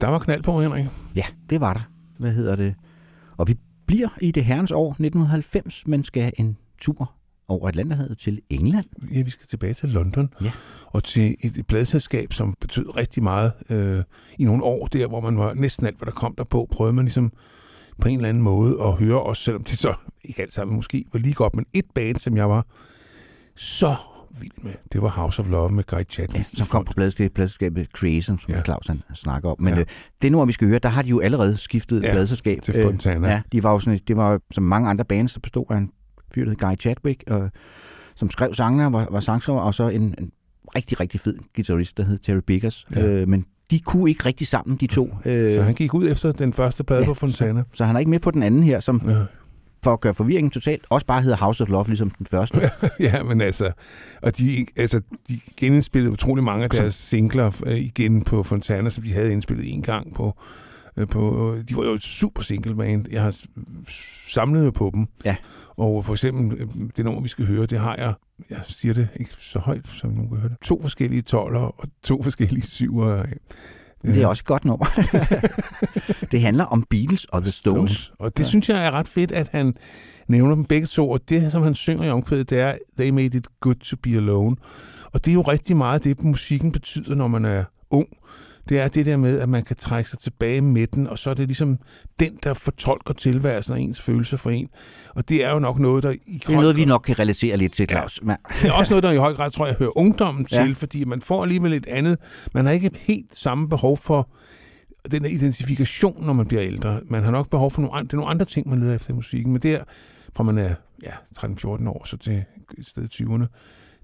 Der var knald på, Henrik. Ja, det var der. Hvad hedder det? Og vi bliver i det herrens år 1990, men skal en tur over Atlanterhavet til England. Ja, vi skal tilbage til London. Ja. Og til et pladselskab, som betød rigtig meget øh, i nogle år der, hvor man var næsten alt, hvad der kom der på, prøvede man ligesom på en eller anden måde at høre os, selvom det så ikke alt sammen måske var lige godt, men et band, som jeg var så vild med, det var House of Love med Guy Chadwick. Ja, som kom på pladselskabet Creation, som Ja. Claus han snakker om. Men Ja. øh, det nummer, vi skal høre, der har de jo allerede skiftet Ja, pladselskab. til Fontana. Øh, ja, de var jo sådan, et- det var som mange andre bands, der bestod af en fyr, der hed Guy Chadwick, og, som skrev sangene, var, var sangskriver, og så en, en rigtig, rigtig fed guitarist, der hed Terry Biggers. Ja. Øh, men de kunne ikke rigtig sammen, de to. Øh, Så han gik ud efter den første plade Ja, på Fontana. så han er ikke med på den anden her, som Ja. For at gøre forvirringen totalt, også bare hedder House of Love, ligesom den første. [laughs] ja, men altså, og de, altså, de genindspillede utrolig mange af deres singler øh, igen på Fontana, som de havde indspillet en gang på, øh, på de var jo et super single band. Jeg har samlet på dem. Ja. Og for eksempel, øh, det nummer, vi skal høre, det har jeg, jeg siger det ikke så højt, som nogen kan høre det, to forskellige toller og to [laughs] forskellige syver. Det er også et godt nummer. [laughs] det handler om Beatles og The Stones. Og det ja. synes jeg er ret fedt, at han nævner dem begge to. Og det, som han synger i omkvædet, det er, they made it good to be alone. Og det er jo rigtig meget det, musikken betyder, når man er ung. Det er det der med, at man kan trække sig tilbage med den, og så er det ligesom den, der fortolker tilværelsen og ens følelser for en. Og det er jo nok noget, der i Det er noget, vi nok kan relatere lidt til, Claus. Ja. det er også noget, der i høj grad, tror jeg, hører ungdommen Ja. til, fordi man får alligevel et andet... Man har ikke helt samme behov for den der identifikation, når man bliver ældre. Man har nok behov for nogle, an- det er nogle andre ting, man leder efter i musikken. Men der, fra man er ja, 13-14 år, så til et sted i 20'erne,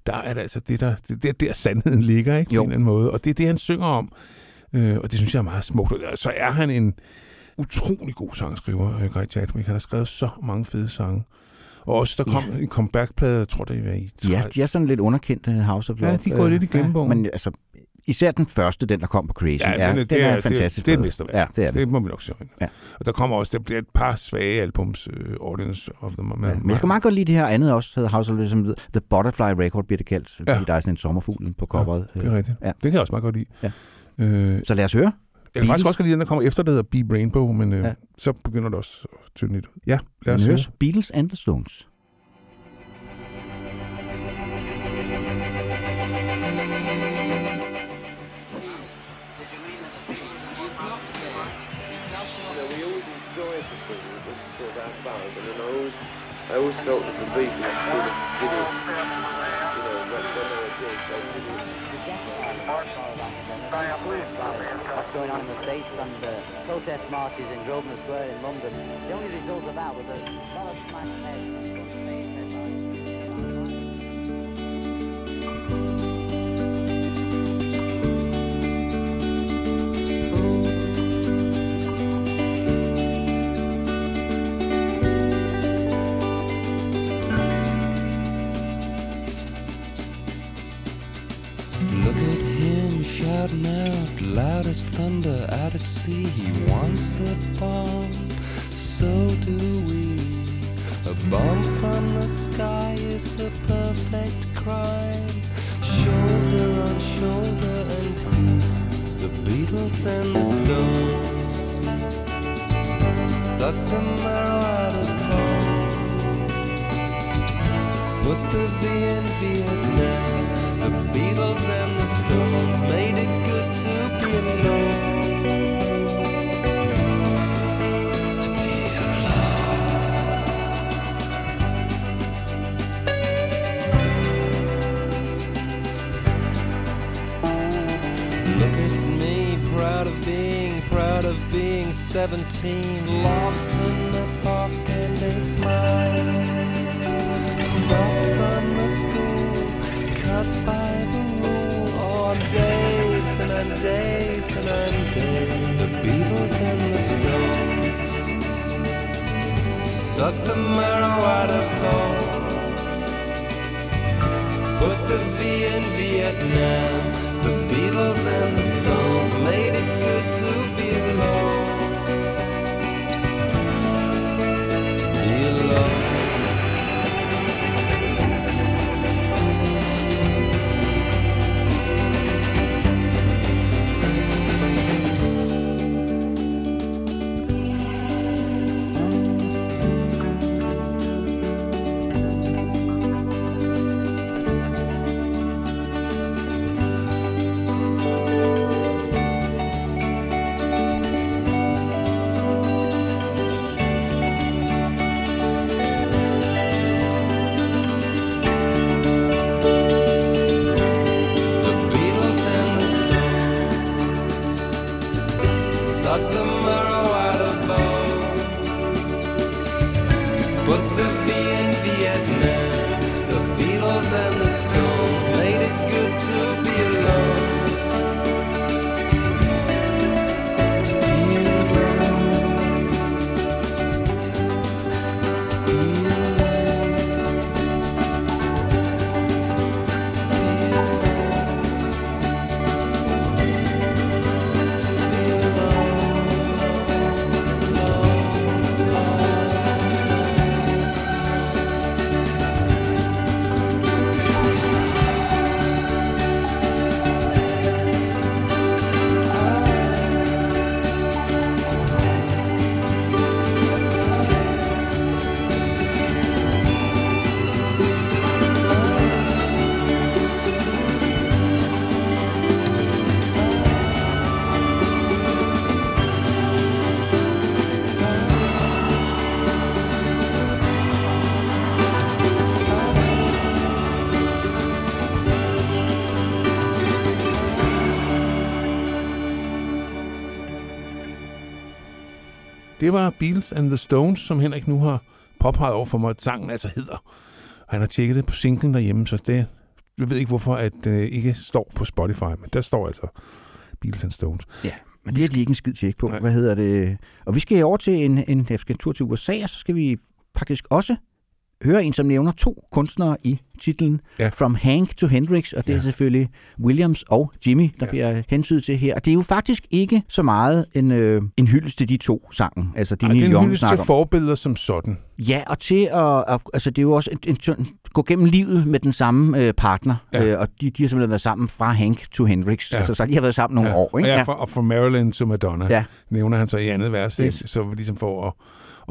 der er det altså det, der, det, der, der sandheden ligger, ikke? På Jo. en eller anden måde. Og det er det, han synger om. Øh, og det synes jeg er meget smukt. Og Så er han en utrolig god sangskriver, øh, Greg Chadwick. Han har skrevet så mange fede sange. Og også, der kom ja. en comeback-plade, jeg tror, det var i Ja, 30. de er sådan lidt underkendt, uh, House of Ja, Love. de går Øh, lidt i glemmebogen. Men altså, især den første, den der kom på Crazy, Ja, den er, den er, er, en fantastisk Det, det er et plade. mesterværk. Ja, det er det. Det må vi nok sige. Ja. Og der kommer også, der bliver et par svage albums, uh, Audience of the Man. Ja, men jeg kan meget godt lide det her andet også, hedder House of Love, The Butterfly Record, bliver det kaldt, fordi Ja. der er sådan en sommerfugl på coveret. Det er rigtigt. Ja. Det kan jeg også meget godt lide. Ja. Øh, Så lad os høre. jeg kan faktisk Beatles. også lide, den der kommer efter, der hedder Beep Rainbow, men øh, Ja. så begynder det også at tynde lidt ud. Ja, lad os høre. Beatles and the Stones. I always felt that the Beatles did it, What's going on in the States and the protest marches in Grosvenor Square in London. The only result of that was a lot of shouting out loud as thunder out at sea. He wants a bomb, so do we. A bomb from the sky is the perfect crime. Shoulder on shoulder, and he's the Beatles and the Stones. Suck the marrow out of bone. Put the V in Vietnam. The Beatles and the Made it good to be alone. To be alone. Look at me, proud of being, proud of being 17, locked in the park and a smile. I'm dazed and I'm dazed and I'm dazed. The Beatles and the Stones suck the marrow out of bone. Put the V in Vietnam. The Beatles and the Stones made it good to be alone. Det var Beatles and the Stones, som Henrik nu har påpeget over for mig, at sangen altså hedder. Og han har tjekket det på singlen derhjemme, så det, jeg ved ikke, hvorfor at det øh, ikke står på Spotify, men der står altså Beatles and Stones. Ja, men det er lige ikke en skid tjek på. Hvad hedder det? Og vi skal over til en, en, en tur til USA, og så skal vi faktisk også høre en, som nævner to kunstnere i titlen ja. From Hank to Hendrix, og det ja. er selvfølgelig Williams og Jimmy, der ja. bliver hensydet til her. Og det er jo faktisk ikke så meget en, øh, en hyldest til de to sangen, altså de Ej, det er en hyldest til om. forbilleder som sådan. Ja, og til at, at altså det er jo også en, en, sådan, gå gennem livet med den samme øh, partner, Ja. øh, og de, de har simpelthen været sammen fra Hank to Hendrix, ja. altså så de har været sammen nogle ja. år, ikke? Ja, fra, og fra Marilyn til Madonna, Ja. nævner han så i andet vers, Yes. så ligesom for at,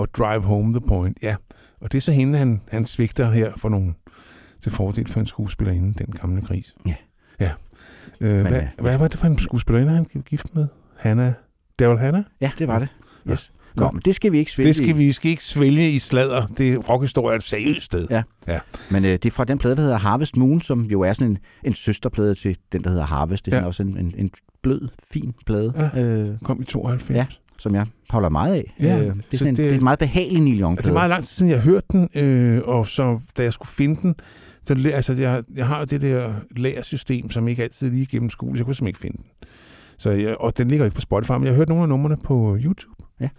at drive home the point. Ja, og det er så hende, han, han svigter her for nogle, til fordel for en skuespillerinde, den gamle gris. Ja. Ja. Øh, hvad, øh, hvad var det for en skuespillerinde, han blev gift med? Hanna? Daryl Hanna? Ja, det var det. Yes. Nå, Nå, men det skal vi ikke svælge Det skal vi skal ikke svælge i sladder. Det rockhistorie er et seriøst sted. Ja. ja. Men øh, det er fra den plade, der hedder Harvest Moon, som jo er sådan en, en søsterplade til den, der hedder Harvest. Det er Ja. ja. også en, en, en blød, fin plade. Ja. Øh, Kom i 92. ja, som jeg holder meget af. Ja, øh, det, er så sådan en, det- det, er en meget behagelig Neil Young det er meget lang tid siden, jeg hørte den, øh, og så da jeg skulle finde den, så altså, jeg, jeg har jo det der lagersystem, som ikke altid er lige gennemskueligt. Jeg kunne simpelthen ikke finde den. Så jeg, og den ligger ikke på Spotify, men jeg har hørt nogle af numrene på YouTube. Ja.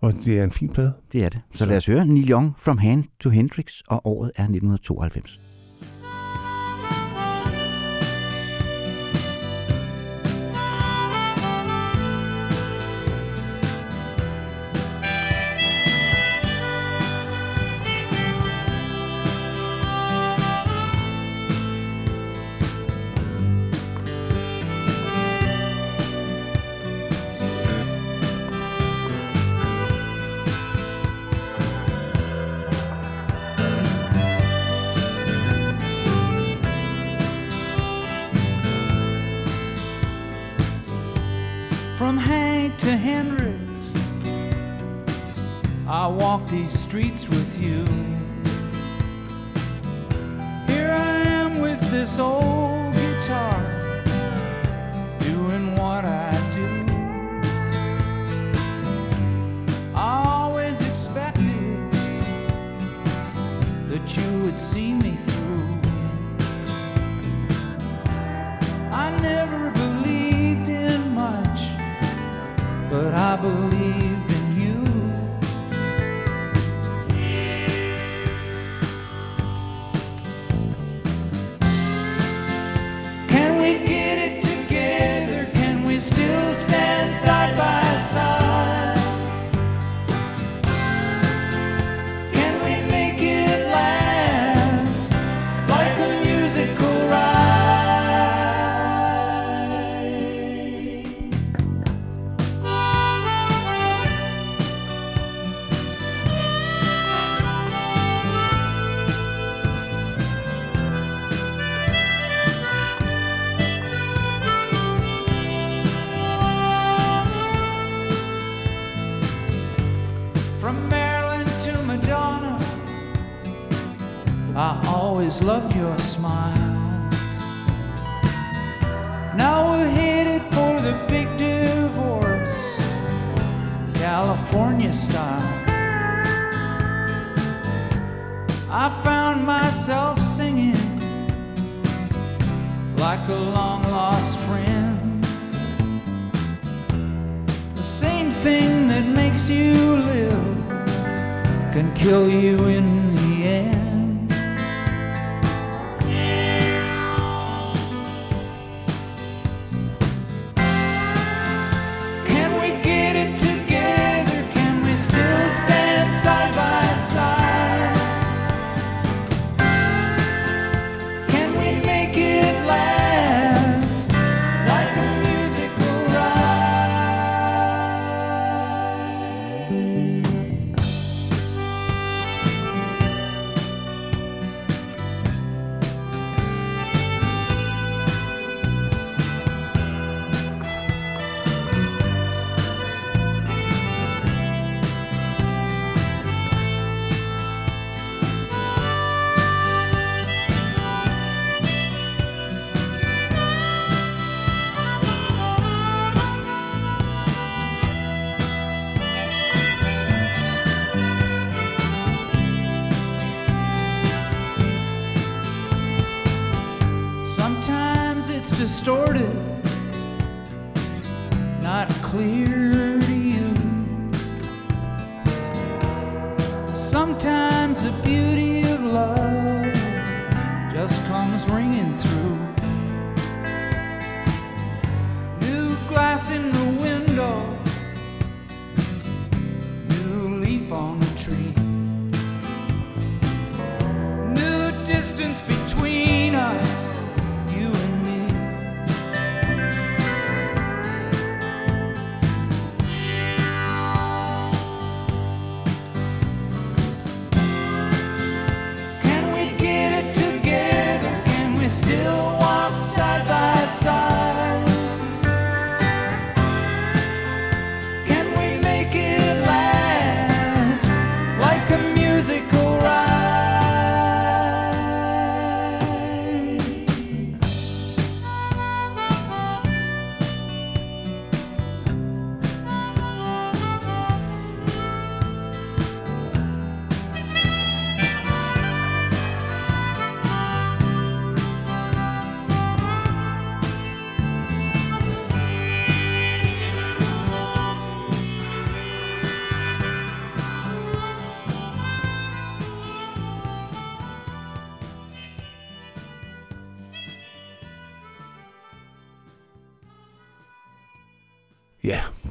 Og det er en fin plade. Det er det. Så, så lad os høre Neil Young From Hand to Hendrix, og året er 1992. These streets with you. Here I am with this old guitar, doing what I do. I always expected that you would see me through. I never believed in much, but I believed still stand side by side? Always loved your smile. Now we're headed for the big divorce, California style. I found myself singing like a long lost friend. The same thing that makes you live can kill you in the end.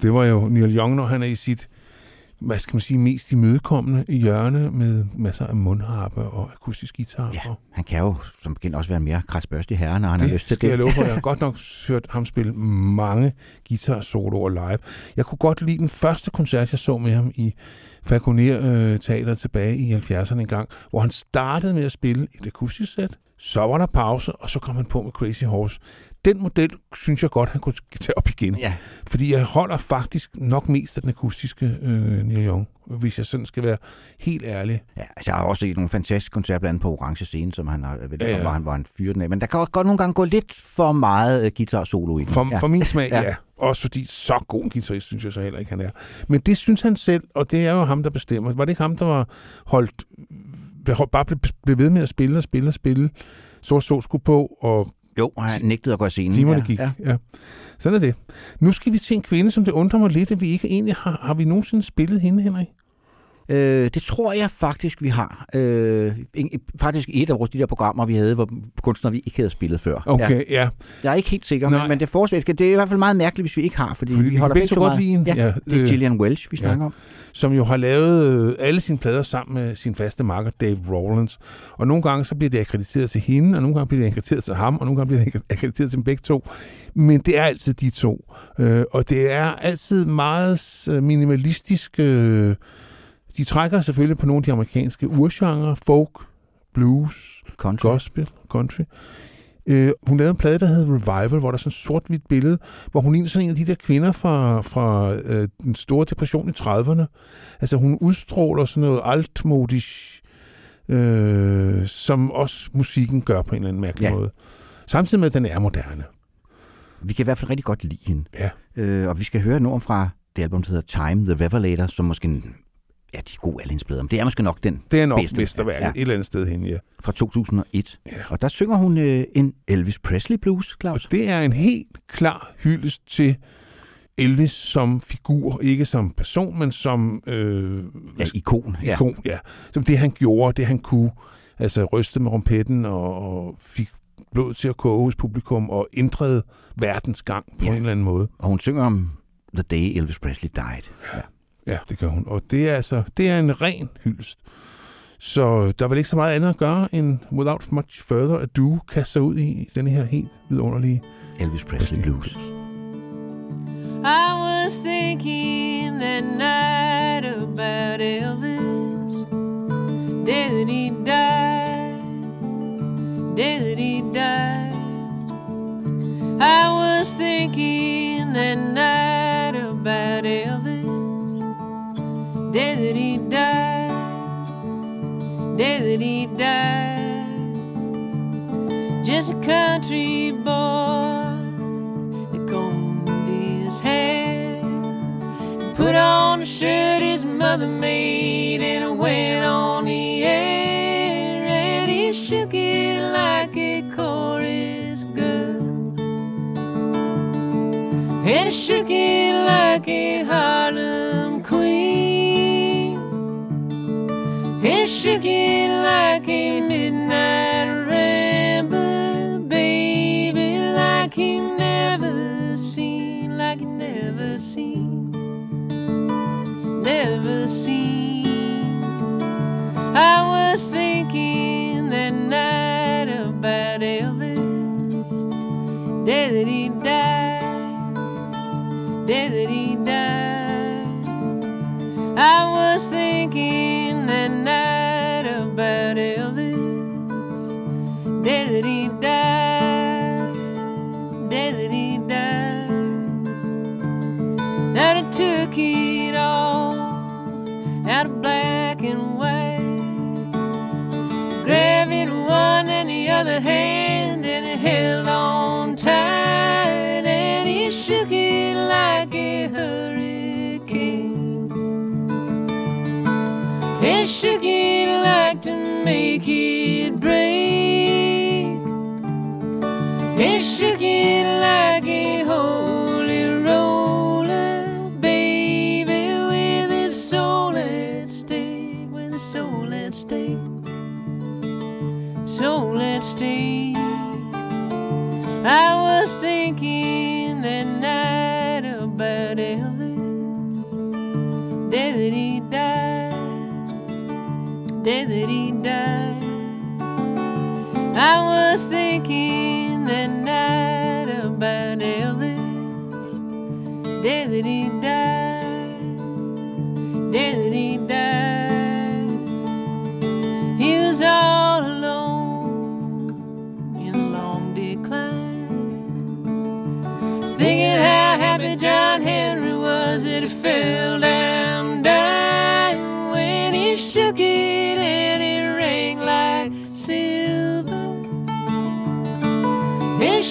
Det var jo Neil Young, når han er i sit, hvad skal man sige, mest imødekommende hjørne med masser af mundharpe og akustisk guitar. Ja, han kan jo som bekendt også være en mere krasbørstig herre, når han har det lyst til skal det. jeg love for. Jeg har [laughs] godt nok hørt ham spille mange guitar-soloer live. Jeg kunne godt lide den første koncert, jeg så med ham i Falconer øh, Teater tilbage i 70'erne en gang, hvor han startede med at spille et akustisk sæt. Så var der pause, og så kom han på med Crazy Horse. Den model synes jeg godt, han kunne tage op igen. Ja. Fordi jeg holder faktisk nok mest af den akustiske øh, Neil Young, hvis jeg sådan skal være helt ærlig. Ja, altså, jeg har også set nogle fantastiske koncerter, blandt andet på Orange Scene, som han har, ved, Ja, hvor han var en fyr den af. Men der kan også godt nogle gange gå lidt for meget uh, guitar solo i den. For, ja. for min smag, [laughs] ja. ja. Også fordi så god en guitarist, synes jeg så heller ikke, han er. Men det synes han selv, og det er jo ham, der bestemmer. Var det ikke ham, der var holdt, behold- bare blev, blev ved med at spille og spille og spille, så så skulle på, og Jo, og han nægtede at gå af scenen. timerne ja, gik. Ja. Ja. Sådan er det. Nu skal vi til en kvinde, som det undrer mig lidt, at vi ikke egentlig har, har vi nogensinde spillet hende, Henrik? Øh, det tror jeg faktisk, vi har. Øh, faktisk et af vores de der programmer, vi havde, hvor kunstnere, vi ikke havde spillet før. Okay, Ja. ja. Jeg er ikke helt sikker, Nej. men, men det, fortsæt, det er i hvert fald meget mærkeligt, hvis vi ikke har, fordi, Fordi vi holder begge så meget. hende. Ja, Ja, det er øh, Gillian Welch, vi ja. snakker om. som jo har lavet øh, alle sine plader sammen med sin faste makker, Dave Rawlins. Og nogle gange så bliver det akkrediteret til hende, og nogle gange bliver det akkrediteret til ham, og nogle gange bliver det [laughs] akkrediteret til dem begge to. Men det er altid de to. Øh, og det er altid meget øh, minimalistisk. Øh, de trækker selvfølgelig på nogle af de amerikanske urgenre, folk, blues, country. gospel, country. Øh, hun lavede en plade, der hed Revival, hvor der er sådan et sort-hvidt billede, hvor hun ligner sådan en af de der kvinder fra, fra øh, den store depression i 30'erne. Altså hun udstråler sådan noget altmodisk, øh, som også musikken gør på en eller anden mærkelig Ja. måde. Samtidig med, at den er moderne. Vi kan i hvert fald rigtig godt lide hende. Ja. Øh, og vi skal høre noget fra det album, der hedder Time, The Revelator, som måske ja, de er gode alle hendes plader, men det er måske nok den Det er nok bedste. mesterværket ja. et eller andet sted hen, ja. Fra 2001. Ja. Og der synger hun øh, en Elvis Presley blues, Claus. Og det er en helt klar hyldest til Elvis som figur, ikke som person, men som øh, Ja, ikon. Ja. ikon, ja. Som det, han gjorde, det han kunne. Altså ryste med rumpetten og, og fik blod til at koge hos publikum og ændrede verdens gang på Ja. en eller anden måde. Og hun synger om The Day Elvis Presley Died. Ja. Ja, det gør hun. Og det er altså, det er en ren hyldest. Så der er vel ikke så meget andet at gøre, end without much further ado, kaste sig ud i den her helt vidunderlige Elvis Presley Blues. I was thinking that night about Elvis. Did he die? Did he die? I was thinking that night Did he die? Did he die? Just a country boy that combed his hair, put on a shirt his mother made, and went on the air, and he shook it like a chorus girl. and he shook it like a Harlem It like a midnight ramble, baby, like he never seen, like he never seen, never seen. I was thinking that night about Elvis, day that he died, day that he died. I was thinking that he died, day that he took it all out of black and white. Grab it one and the other hand and it held on tight and he shook it like a hurricane. He shook it like to make it break. It like a holy roller, baby, with his soul at stake, with his soul at stake, soul at stake. I was thinking that night about Elvis, day that he died, day that he died. I was thinking that night about Elvis, day that he died, day that he died. He was all alone in long decline, thinking how happy John Henry was that he fell down dying when he shook it and it rang like silver. He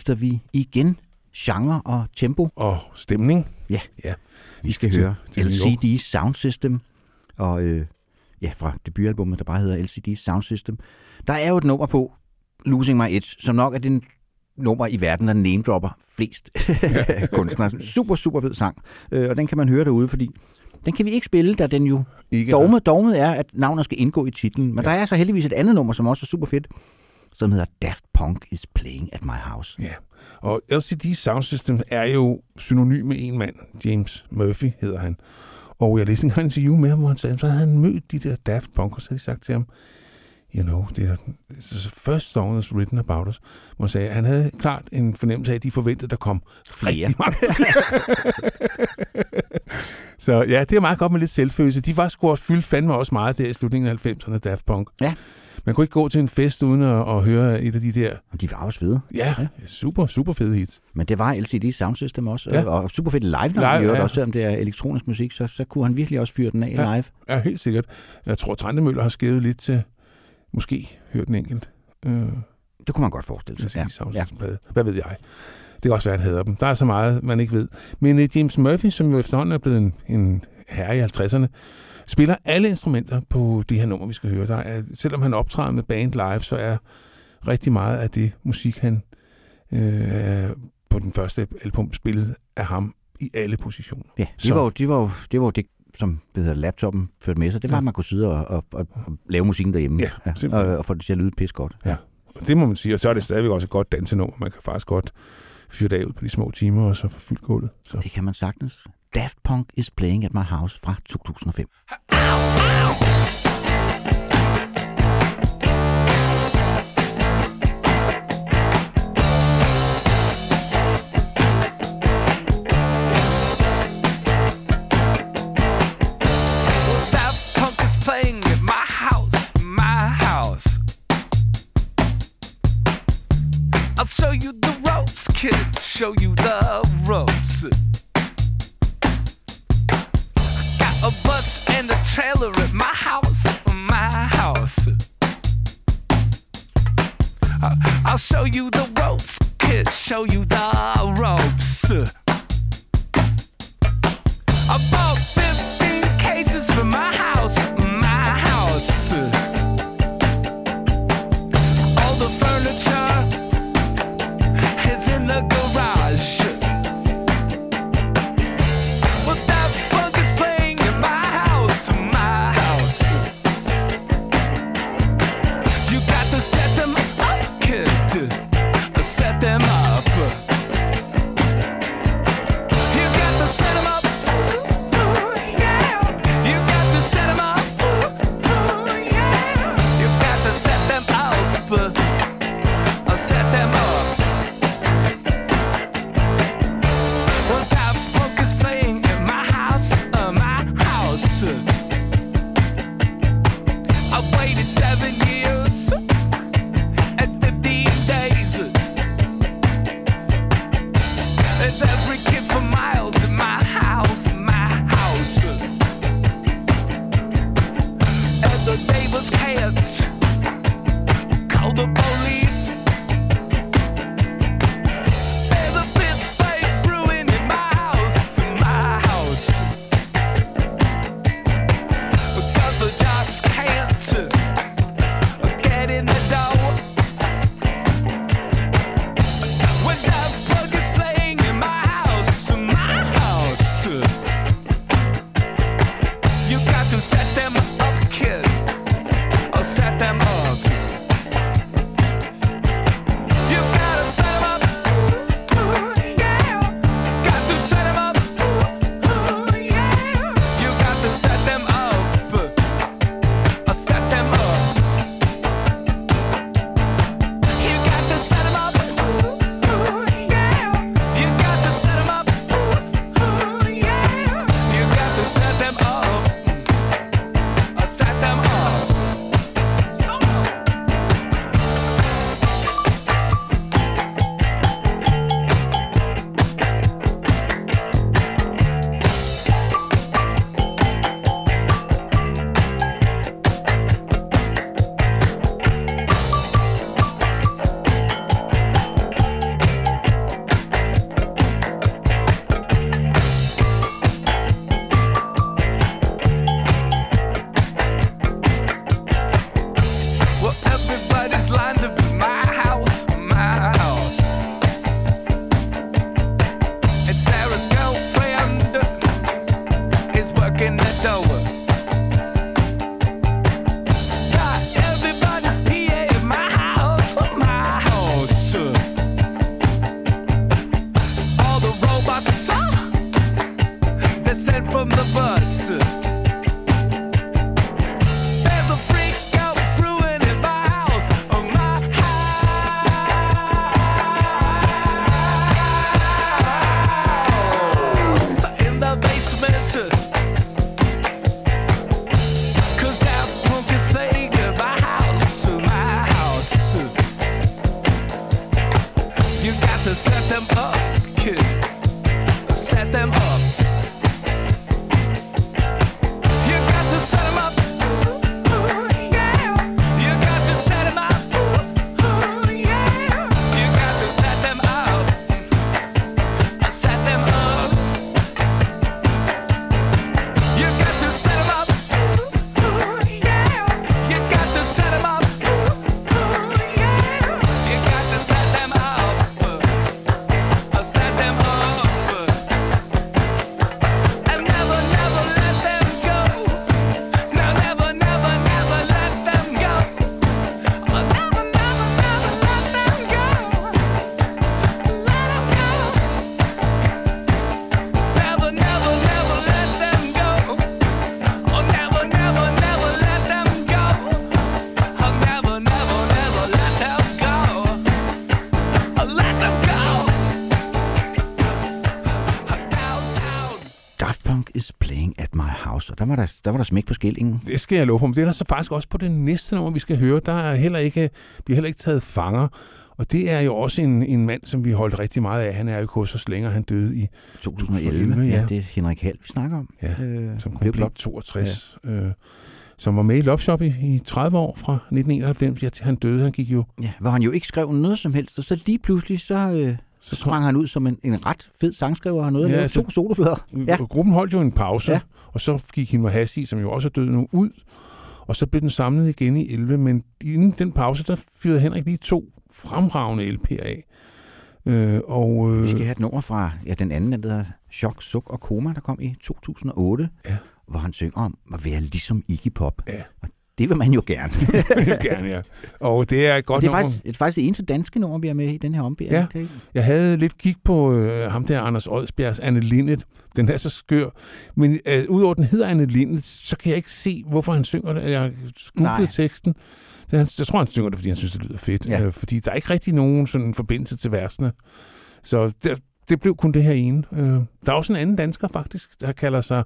skifter vi igen genre og tempo. Og stemning. Ja, ja. vi skal til- høre til. LCD Sound System, og øh, ja, fra debutalbummet, der bare hedder LCD Sound System. Der er jo et nummer på, Losing My Edge, som nok er den nummer i verden, der name-dropper flest [laughs] kunstnere. Super, super fed sang. Øh, og den kan man høre derude, fordi den kan vi ikke spille, da den jo... Ikke dogmet, dogmet er, at navnet skal indgå i titlen. Men ja. der er så heldigvis et andet nummer, som også er super fedt, som hedder Daft Punk is Playing at My House. Ja, og LCD Sound System er jo synonym med en mand. James Murphy hedder han. Og jeg læste en gang interview med ham, hvor han sagde, så havde han mødt de der Daft Punk, og så havde de sagt til ham, you know, det er the first song that's written about us. Hvor han sagde, han havde klart en fornemmelse af, at de forventede, at der kom Flere. mange. [laughs] Så ja, det er meget godt med lidt selvfølelse. De var sgu også fyldt fandme også meget der i slutningen af 90'erne, Daft Punk. Ja. Man kunne ikke gå til en fest uden at, at høre et af de der... Og de var også fede. Ja, ja. super, super fede hits. Men det var LCD Soundsystem også, Ja. og super fedt live, Live, live ja. også, selvom det er elektronisk musik, så, så kunne han virkelig også fyre den af Ja. live. Ja, helt sikkert. Jeg tror, Trandemøller har skævet lidt til... Måske hørt den enkelt. Øh, Det kunne man godt forestille sig. ja. Ja. Hvad ved jeg? Det kan også være, at han hader dem. Der er så meget, man ikke ved. Men uh, James Murphy, som jo efterhånden er blevet en, en herre i 50'erne, spiller alle instrumenter på det her nummer, vi skal høre. Der er, selvom han optræder med band live, så er rigtig meget af det musik, han øh, på den første album spillede af ham i alle positioner. Ja, de Så- var, jo, de var, jo, det var jo det, som hvad hedder, laptopen førte med sig. Det var, Ja. at man kunne sidde og, og, og, og lave musikken derhjemme. Ja, og, simpelthen. og få det til at lyde pis godt. Ja. Og det må man sige. Og så er det stadigvæk også et godt dansenummer. Man kan faktisk godt fyre det ud på de små timer, og så få fyldt gulvet. Så. Det kan man sagtens. Daft Punk is Playing at My House fra 2005. Daft Punk is playing at my house, my house. I'll show you the ropes, kid. Show you the ropes. Trailer at my house, my house. I'll show you the ropes, kid. Show you the ropes. I bought 15 cases for my house. Der smæk på skillingen. Det skal jeg love for. Men det er der så faktisk også på det næste nummer, vi skal høre. Der er heller ikke, bliver heller ikke taget fanger. Og det er jo også en, en mand, som vi holdt rigtig meget af. Han er jo ikke hos os længere. Han døde i 2011. Ja, det er Henrik Hall, vi snakker om. Ja, øh, som kom blot 62. Ja. Øh, som var med i Love Shop i, i 30 år fra 1991. Ja, til han døde. Han gik jo... Ja, hvor han jo ikke skrev noget som helst. Og så lige pludselig, så, øh, så sprang han ud som en, en ret fed sangskriver. At lave altså, to soloplader. Ja. Gruppen holdt jo en pause, Ja. Og så gik Hilmar Hassi, som jo også er død nu, ud. Og så blev den samlet igen i 11, men inden den pause, der fyrede Henrik lige to fremragende LP'er af. Øh, og, øh, Vi skal have et nummer fra ja, den anden, der hedder Chok, Suk og Koma, der kom i 2008, ja. hvor han synger om at være ligesom Iggy Pop. Ja. Og det vil man jo gerne. [laughs] det vil gerne, ja. Og det er et godt det er nummer. faktisk, det er faktisk det eneste danske nummer, vi har med i den her ombæring. Ja, ikke- jeg havde lidt kig på øh, ham der, Anders Odsbjergs Anne Linnet. Den er så skør. Men øh, udover den hedder Anne Linnet, så kan jeg ikke se, hvorfor han synger det. Jeg googlede teksten. Det, jeg tror, han synger det, fordi han synes, det lyder fedt. Ja. Øh, fordi der er ikke rigtig nogen sådan forbindelse til versene. Så det, det blev kun det her ene. Øh, der er også en anden dansker faktisk, der kalder sig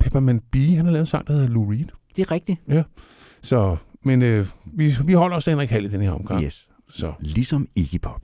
Peppermint Bee. Han har lavet en sang, der hedder Lou Reed. Det er rigtigt. Ja. Så, men øh, vi, vi holder os til Henrik Hall i den her omgang. Yes. Så. Ligesom Iggy Pop.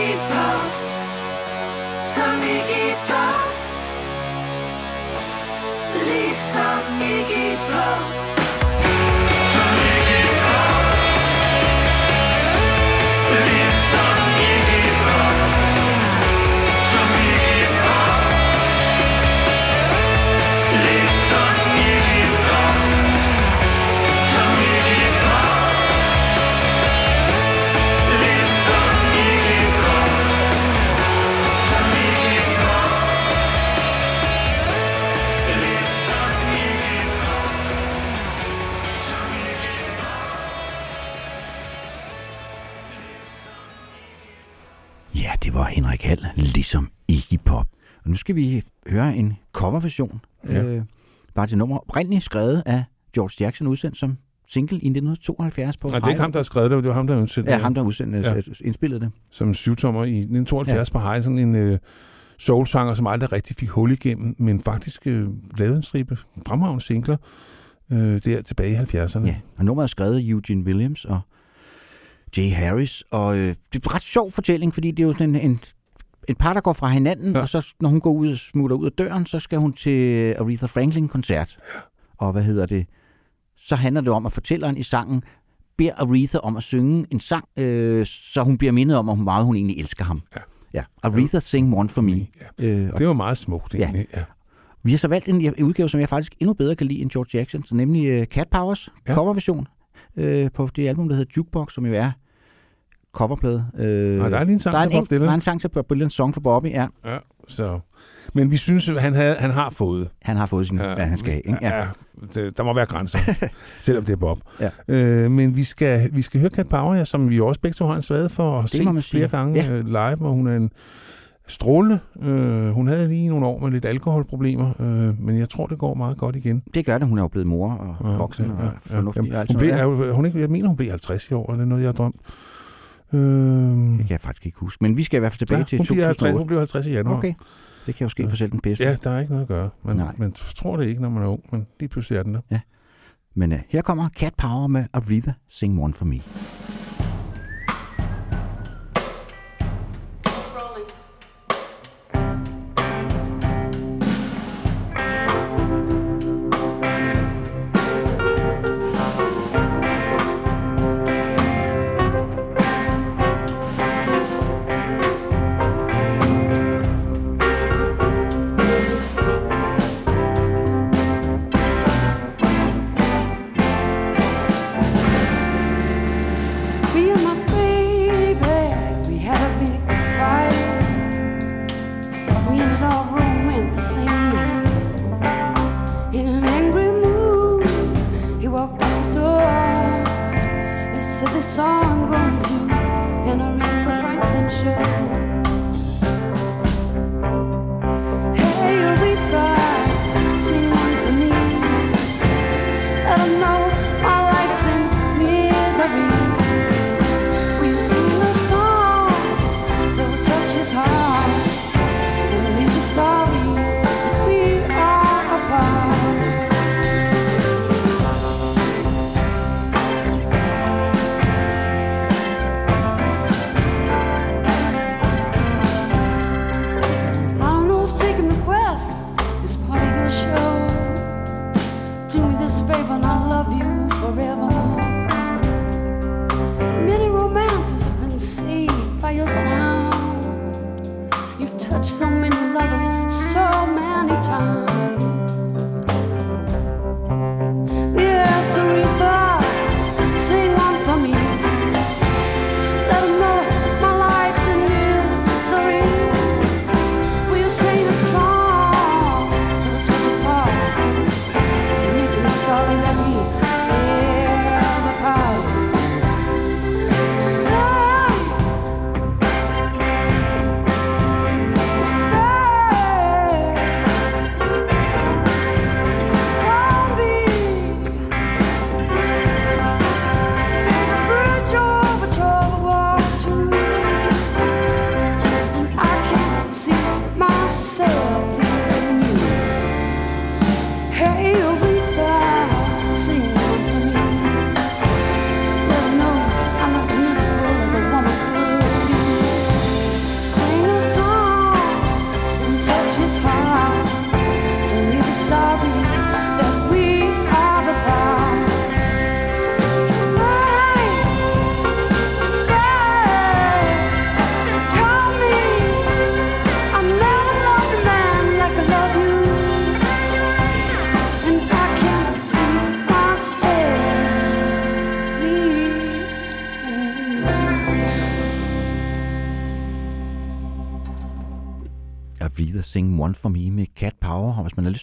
keep up. Tell me keep. Skal vi høre en coverversion. Ja. Øh, bare til nummer oprindeligt skrevet af George Jackson, udsendt som single i 1972 på Nej, det er ikke ham, der har skrevet det, det var ham, der har udsendt Ja, det. ham, der udsendte, Ja. ja. indspillede det. Som syvtommer i 1972 ja. på Hej, sådan en øh, soulsanger, som aldrig rigtig fik hul igennem, men faktisk øh, lavede en stribe fremragende singler øh, der tilbage i 70'erne. Ja, og nummeret er skrevet Eugene Williams og Jay Harris, og øh, det er en ret sjov fortælling, fordi det er jo sådan en, en, en par, der går fra hinanden, ja. og så når hun går ud og smutter ud af døren, så skal hun til Aretha Franklin-koncert. Og hvad hedder det? Så handler det om, at fortælleren i sangen beder Aretha om at synge en sang, øh, så hun bliver mindet om, hvor meget hun egentlig elsker ham. Ja. Ja, Aretha Sing One For Me. Ja. Øh, Det var meget smukt, egentlig. Ja. vi har så valgt en udgave, som jeg faktisk endnu bedre kan lide end George Jackson, så nemlig uh, Cat Powers ja. coverversion øh, på det album, der hedder Jukebox, som jo er coverplade. Øh, Nej, der er lige en sang der er til Bob en, Dylan. Der er en sang til Bob Dylan, Song for Bobby, ja. Ja, så. Men vi synes, han, havde, han har fået. Han har fået sin, ja, hvad han skal have. Ikke? Ja, ja det, der må være grænser, [laughs] selvom det er Bob. Ja. Øh, men vi skal, vi skal høre Kat Power, ja, som vi også begge to har en svade for at se flere sige. gange Ja. ja. live, hvor hun er en strålende. Øh, hun havde lige nogle år med lidt alkoholproblemer, øh, men jeg tror, det går meget godt igen. Det gør det, hun er jo blevet mor og voksen og fornuftig. Jamen, og alt hun blev, ja. hun ikke, jeg mener, hun blev 50 i år, er det noget, jeg har drømt? Øh, Det kan jeg faktisk ikke huske. Men vi skal i hvert fald tilbage Ja, til hun bliver 50 2008. hun bliver 50 i januar. Okay. Det kan jo ske for selv den bedste. Ja, der er ikke noget at gøre. Man, Nej. man tror det ikke, når man er ung, men lige pludselig er den der. Ja. Men uh, her kommer Cat Power med Aretha Sing One For. Me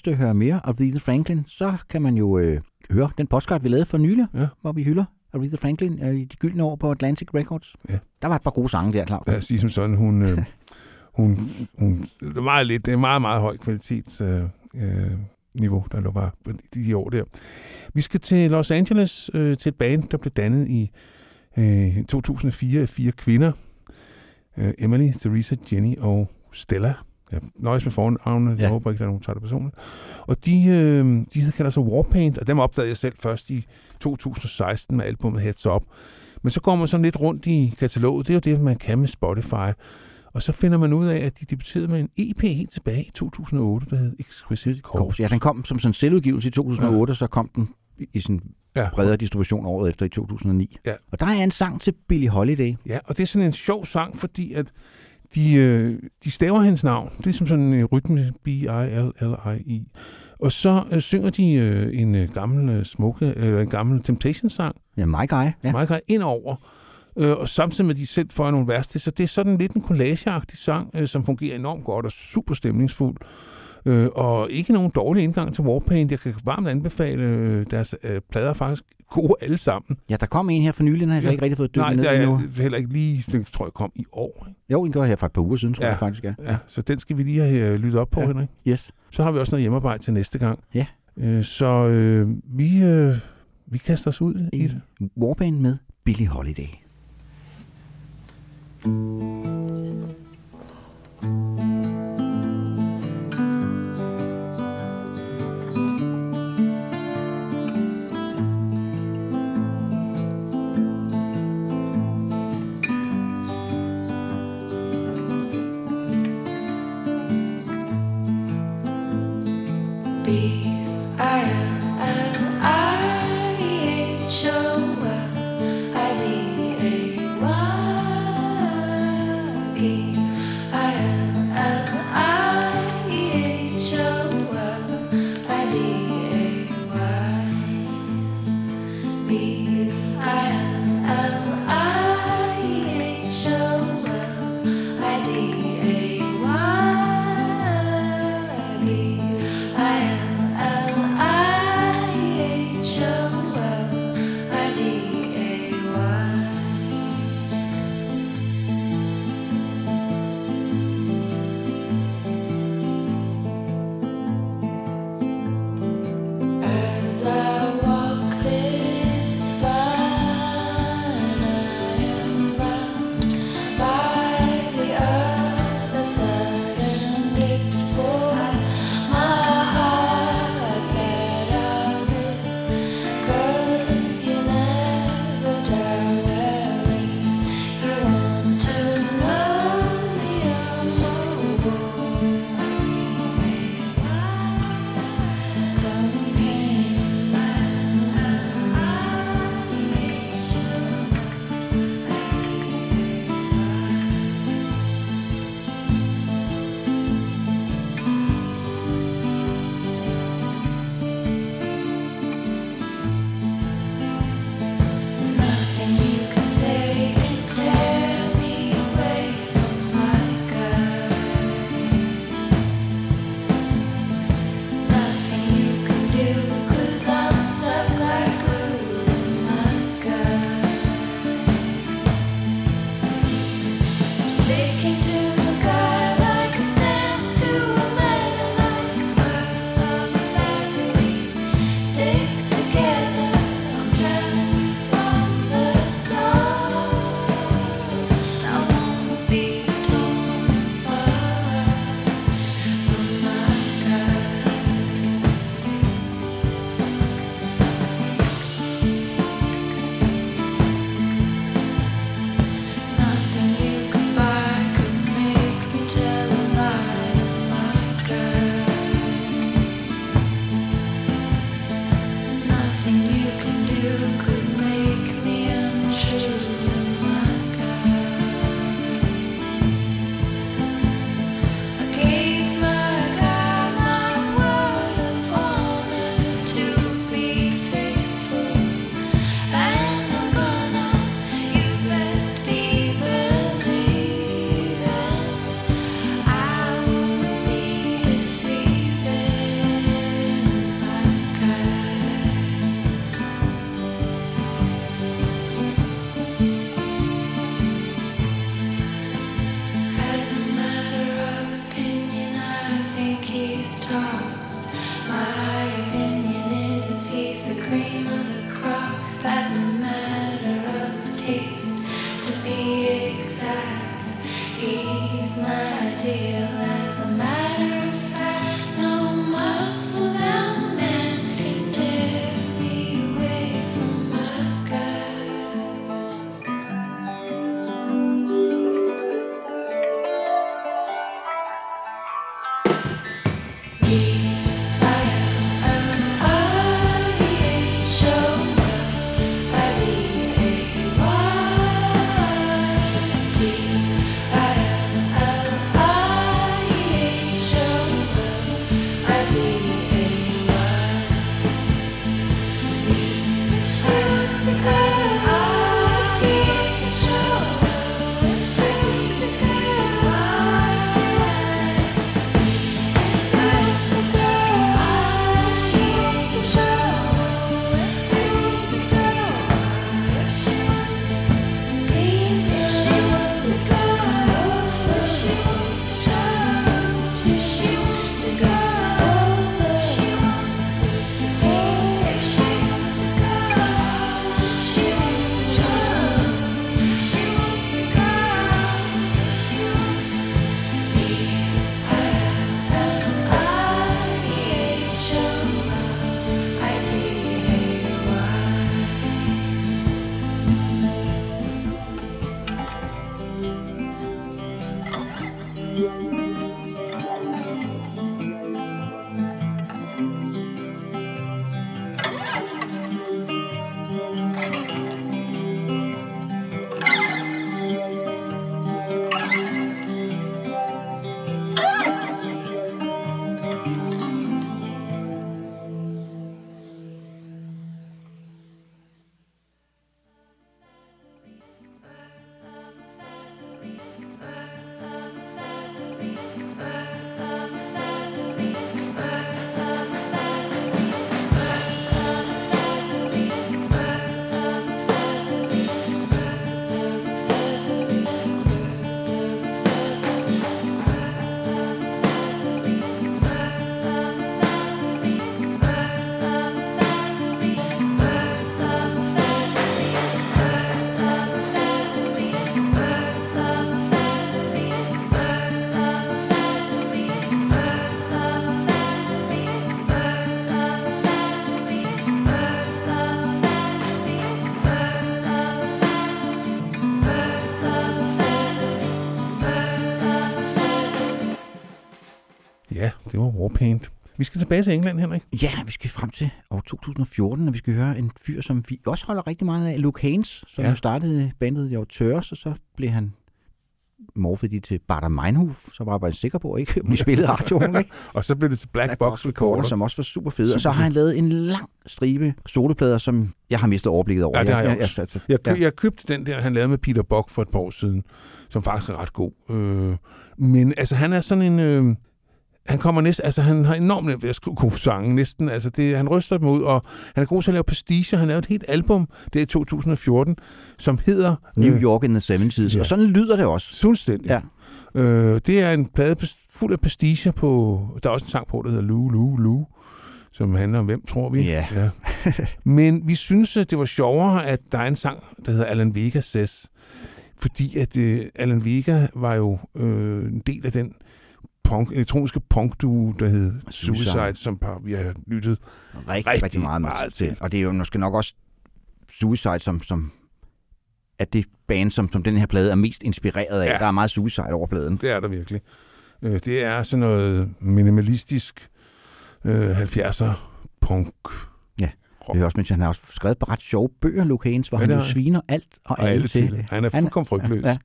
lyst til at høre mere af Aretha Franklin, så kan man jo øh, høre den postcard, vi lavede for nylig, ja. hvor vi hylder Aretha Franklin øh, i de gyldne år på Atlantic Records. Ja. Der var et par gode sange der, Claus. Os sige som sådan, hun, øh, hun, hun, det er meget lidt, det er meget, meget høj kvalitets øh, øh, niveau, der lå var de, de år der. Vi skal til Los Angeles, øh, til et band, der blev dannet i øh, 2004 af fire kvinder. Øh, Emily, Theresa, Jenny og Stella. Jeg nøjes med fornavnene, ja. jeg håber ikke, der er nogen, der tager det personligt. Og de, øh, de kalder sig Warpaint, og dem opdagede jeg selv først i 2016 med albumet Heads Up. Men så går man sådan lidt rundt i kataloget. Det er jo det, man kan med Spotify. Og så finder man ud af, at de debuterede med en EP helt tilbage i 2008, der hed Exquisite Corpse. Ja, den kom som sådan en selvudgivelse i 2008, ja. så kom den i sin Ja. bredere distribution året efter i 2009. Ja. Og der er en sang til Billie Holiday. Ja, og det er sådan en sjov sang, fordi at de, øh, de staver hendes navn. Det er som sådan en rytme, B-I-L-L-I-I. Og så øh, synger de øh, en øh, gammel øh, smukke, eller en gammel Temptation-sang. Ja, My Guy. Ja. My Guy ind over. Øh, og samtidig med, at de selv får nogle vers til. Så det er sådan lidt en collageagtig sang, øh, som fungerer enormt godt og super stemningsfuld. Øh, og ikke nogen dårlig indgang til Warpaint. Jeg kan varmt anbefale øh, deres øh, plader er faktisk gode alle sammen. Ja, der kom en her for nylig, den har jeg så ikke rigtig fået dykket Nej, ned der i er endnu. jeg heller ikke lige, den tror jeg kom i år. ikke? Jo, den går her for et par uger siden, tror Ja. jeg faktisk, ja. Ja, så den skal vi lige have øh, lyttet op på, Ja. Henrik. Yes. Så har vi også noget hjemmearbejde til næste gang. Ja. Øh, så øh, vi, øh, vi kaster os ud i det. Warpaint med Billie Holiday. B I Det var Warpaint. Vi skal tilbage til England, Henrik. Ja, vi skal frem til år 2014, og vi skal høre en fyr, som vi også holder rigtig meget af, Luke Haynes, som Ja. startede bandet i Auteurs, og så blev han morfet de til Bader Meinhof, så var jeg bare sikker på, ikke? Vi spillede radioen, ikke? [laughs] og så blev det til Black, Black Box Recorder. som også var super fede. Og så har han fedt. lavet en lang stribe soloplader, som jeg har mistet overblikket over. Ja, det har jeg ja, også. Jeg, kø- ja. jeg købte den der, han lavede med Peter Buck for et par år siden, som faktisk er ret god. Øh, men altså, han er sådan en... Øh, han kommer næsten, altså han har enormt nemt ved at gode sange, næsten. Altså det, han ryster dem ud, og han er god til at lave pastiche. Han lavede et helt album, det er i 2014, som hedder... New York in the 70s, ja. og sådan lyder det også. Fuldstændig. Ja. Øh, det er en plade fuld af pasticher på... Der er også en sang på, der hedder Lu Lu Lu, som handler om, hvem tror vi? Ja. ja. [laughs] Men vi synes, at det var sjovere, at der er en sang, der hedder Alan Vega Says. Fordi at øh, Alan Vega var jo øh, en del af den punk, elektroniske punkduo, der hed Suicide, Suicide. som par, vi har lyttet Rigtig, rigtig, rigtig meget, meget til. Og det er jo måske nok også Suicide, som, som er det band, som, som den her plade er mest inspireret af. Ja. Ja. Der er meget Suicide over pladen. Det er der virkelig. Øh, det er sådan noget minimalistisk øh, 70'er punk. Ja. Det er også, mens han har også skrevet ret sjove bøger, Luke Haynes, hvor Ja, ja, han jo sviner alt og, og alle til. Han er fuldkommen frygtløs. Ja.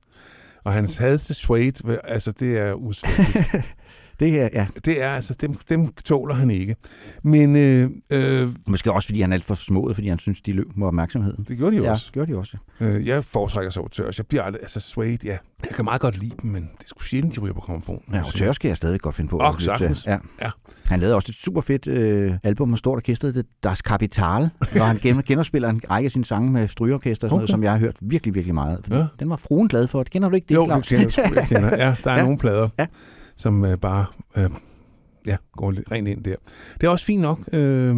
Og hans had til Suede, altså det er usædvanligt. [laughs] det her, ja. Det er altså, dem, dem tåler han ikke. Men øh, øh, Måske også, fordi han er alt for smået, fordi han synes, de løb med opmærksomheden. det gjorde de jo ja, også. gjorde de også. Øh, jeg foretrækker så Auteurs. Jeg bliver aldrig, altså Suede, ja. Jeg kan meget godt lide dem, men det sgu sjældent, de ryger på grammofonen. Ja, og Tør skal jeg stadig godt finde på. Og sagtens. Ja. Ja. Han lavede også et super fedt øh, album med stort orkester, det Das Kapital, hvor han gen- [laughs] genopspiller en række af sine sange med strygeorkester, okay. Noget, som jeg har hørt virkelig, virkelig meget. Fordi Ja. Den var fruen glad for. Kender du ikke det, Jo, Claus? det kender jeg. Ja, der er [laughs] ja. nogle plader, Ja som øh, bare øh, ja, går lidt rent ind der. Det er også fint nok. Øh,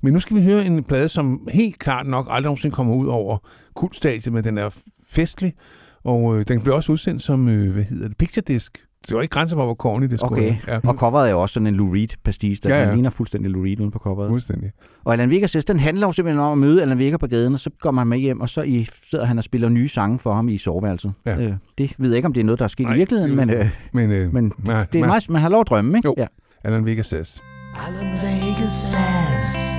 men nu skal vi høre en plade, som helt klart nok aldrig nogensinde kommer ud over kultstadiet, men den er festlig, og øh, den blev også udsendt som, øh, hvad hedder det, picture disc. Det var ikke grænser for, hvor corny det skulle Okay, ja. og coveret er jo også sådan en Lou Reed pastiche, der Ja, ja, ligner fuldstændig Lou Reed uden på coveret. Fuldstændig. Og Alan Vega says, den handler jo simpelthen om at møde Alan Vega på gaden, og så går man med hjem, og så i, sidder han og spiller nye sange for ham i soveværelset. Ja. Øh, det ved jeg ikke, om det er noget, der er sket Nej, i virkeligheden, det- men, øh, Men, øh, men nej, det er nej. meget, man har lov at drømme, ikke? Jo. Ja. Alan Vega says. Alan Vegas says,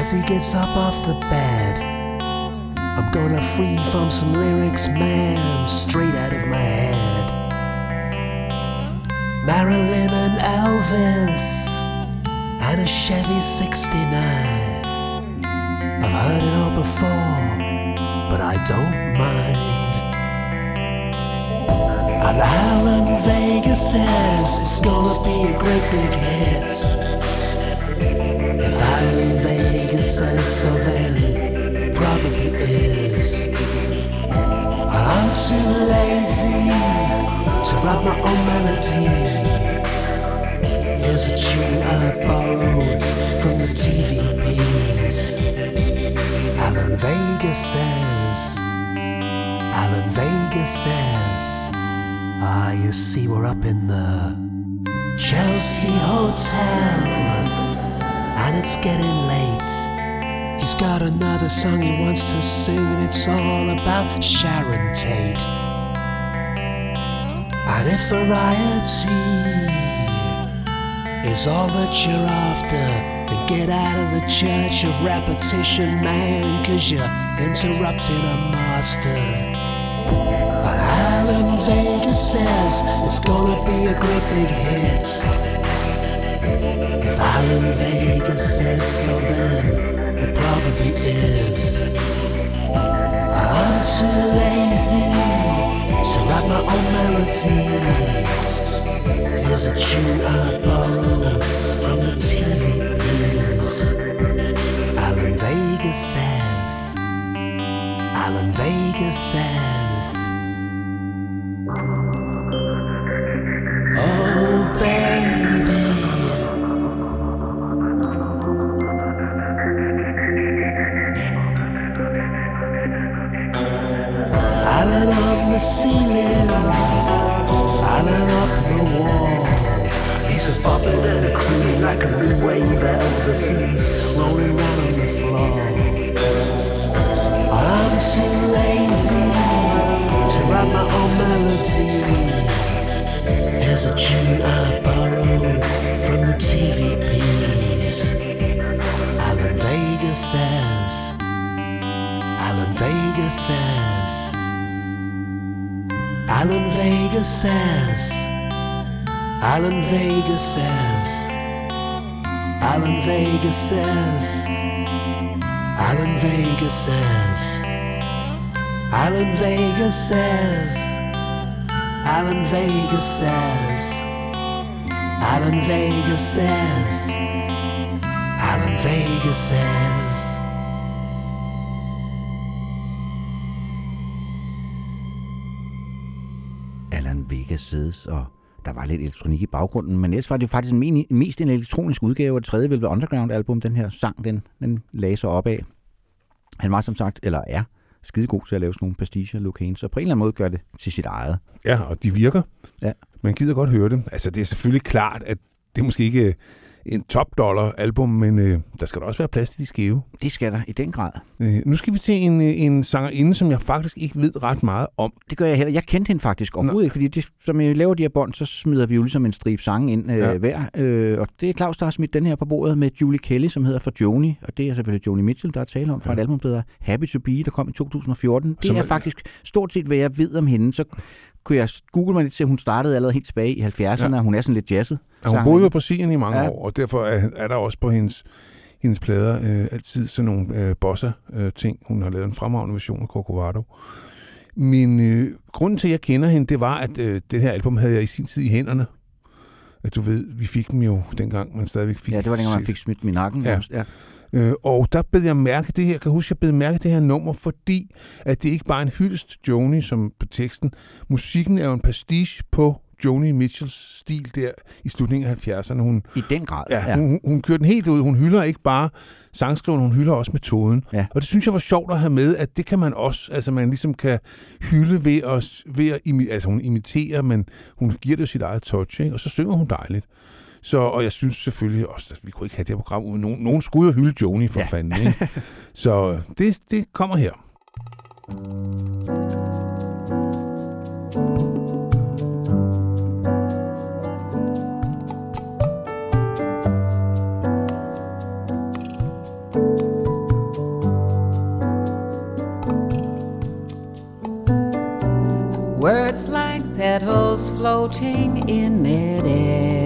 as he gets up off the bed, I'm gonna free from some lyrics, man, straight out of my head. Marilyn and Elvis, and a Chevy 69. I've heard it all before, but I don't mind. And Alan Vegas says it's gonna be a great big hit. If Alan Vegas says so, then it probably is. I'm too lazy to write my own melody. Here's a tune I borrowed from the TVPs. Alan Vegas says, Alan Vegas says, Ah, you see, we're up in the Chelsea Hotel, and it's getting late. He's got another song he wants to sing, and it's all about Sharon Tate. And if variety is all that you're after, then get out of the church of repetition, man, cause you're interrupting a master. But Alan Vegas says it's gonna be a great big hit. If Alan Vegas says so, then it probably is. I'm too lazy to write my own melody. Here's a tune I borrowed from the TVPs. Alan Vegas says, Alan Vegas says, Alan Vega says, Alan Vega says, Alan Vega says, Alan Vega says, Alan Vega says, Alan Vega says, Alan Vega says. Alan Vega Says, og der var lidt elektronik i baggrunden, men ellers var det faktisk en mest en elektronisk udgave af det tredje Velvet Underground-album, den her sang, den, den lagde sig op af. Han var som sagt, eller er, skide god til at lave sådan nogle pasticher, Luke så på en eller anden måde gør det til sit eget. Ja, og de virker. Ja. Man gider godt høre dem. Altså, det er selvfølgelig klart, at det er måske ikke en top dollar album, men øh, der skal da også være plads til de skæve. Det skal der i den grad. Øh, nu skal vi til en, øh, en sangerinde, som jeg faktisk ikke ved ret meget om. Det gør jeg heller. Jeg kendte hende faktisk overhovedet ikke, fordi det, som jeg laver de her bånd, så smider vi jo ligesom en stribe sange ind øh, Ja. hver. Øh, og det er Claus, der har smidt den her på bordet med Julie Kelly, som hedder for Joni. Og det er selvfølgelig Joni Mitchell, der er tale om fra ja. et album, der hedder Happy to Be, der kom i 2014. Det Som er er- faktisk stort set, hvad jeg ved om hende. Så kunne jeg google mig lidt til, at hun startede allerede helt tilbage i 70'erne, Ja. og hun er sådan lidt jazzet. Ja, hun boede jo i Brasilien i mange ja. År, og derfor er, er der også på hendes, hendes plader øh, altid sådan nogle øh, bossa-ting. Hun har lavet en fremragende version af Corcovado. Men øh, grunden til, at jeg kender hende, det var, at øh, det her album havde jeg i sin tid i hænderne. At du ved, vi fik dem jo dengang, man stadigvæk fik Ja, det var dengang, man fik smidt i nakken. Ja. ja. Øh, og der bed jeg mærke det her, jeg kan huske, jeg bed mærke det her nummer, fordi at det ikke bare er en hyldest Joni, som på teksten. Musikken er jo en pastiche på Joni Mitchells stil der i slutningen af 70'erne. Hun, I den grad, Ja, ja. Hun, hun, kører den helt ud. Hun hylder ikke bare sangskriveren, hun hylder også metoden. Ja. Og det synes jeg var sjovt at have med, at det kan man også, altså man ligesom kan hylde ved at, ved at imi, altså hun imiterer, men hun giver det jo sit eget touch, ikke? og så synger hun dejligt. Så, og jeg synes selvfølgelig også, at vi kunne ikke have det her program uden nogen. Nogen skulle jo hylde Joni for ja. fanden. Ikke? [laughs] Så det, det kommer her. Words like petals floating in midair.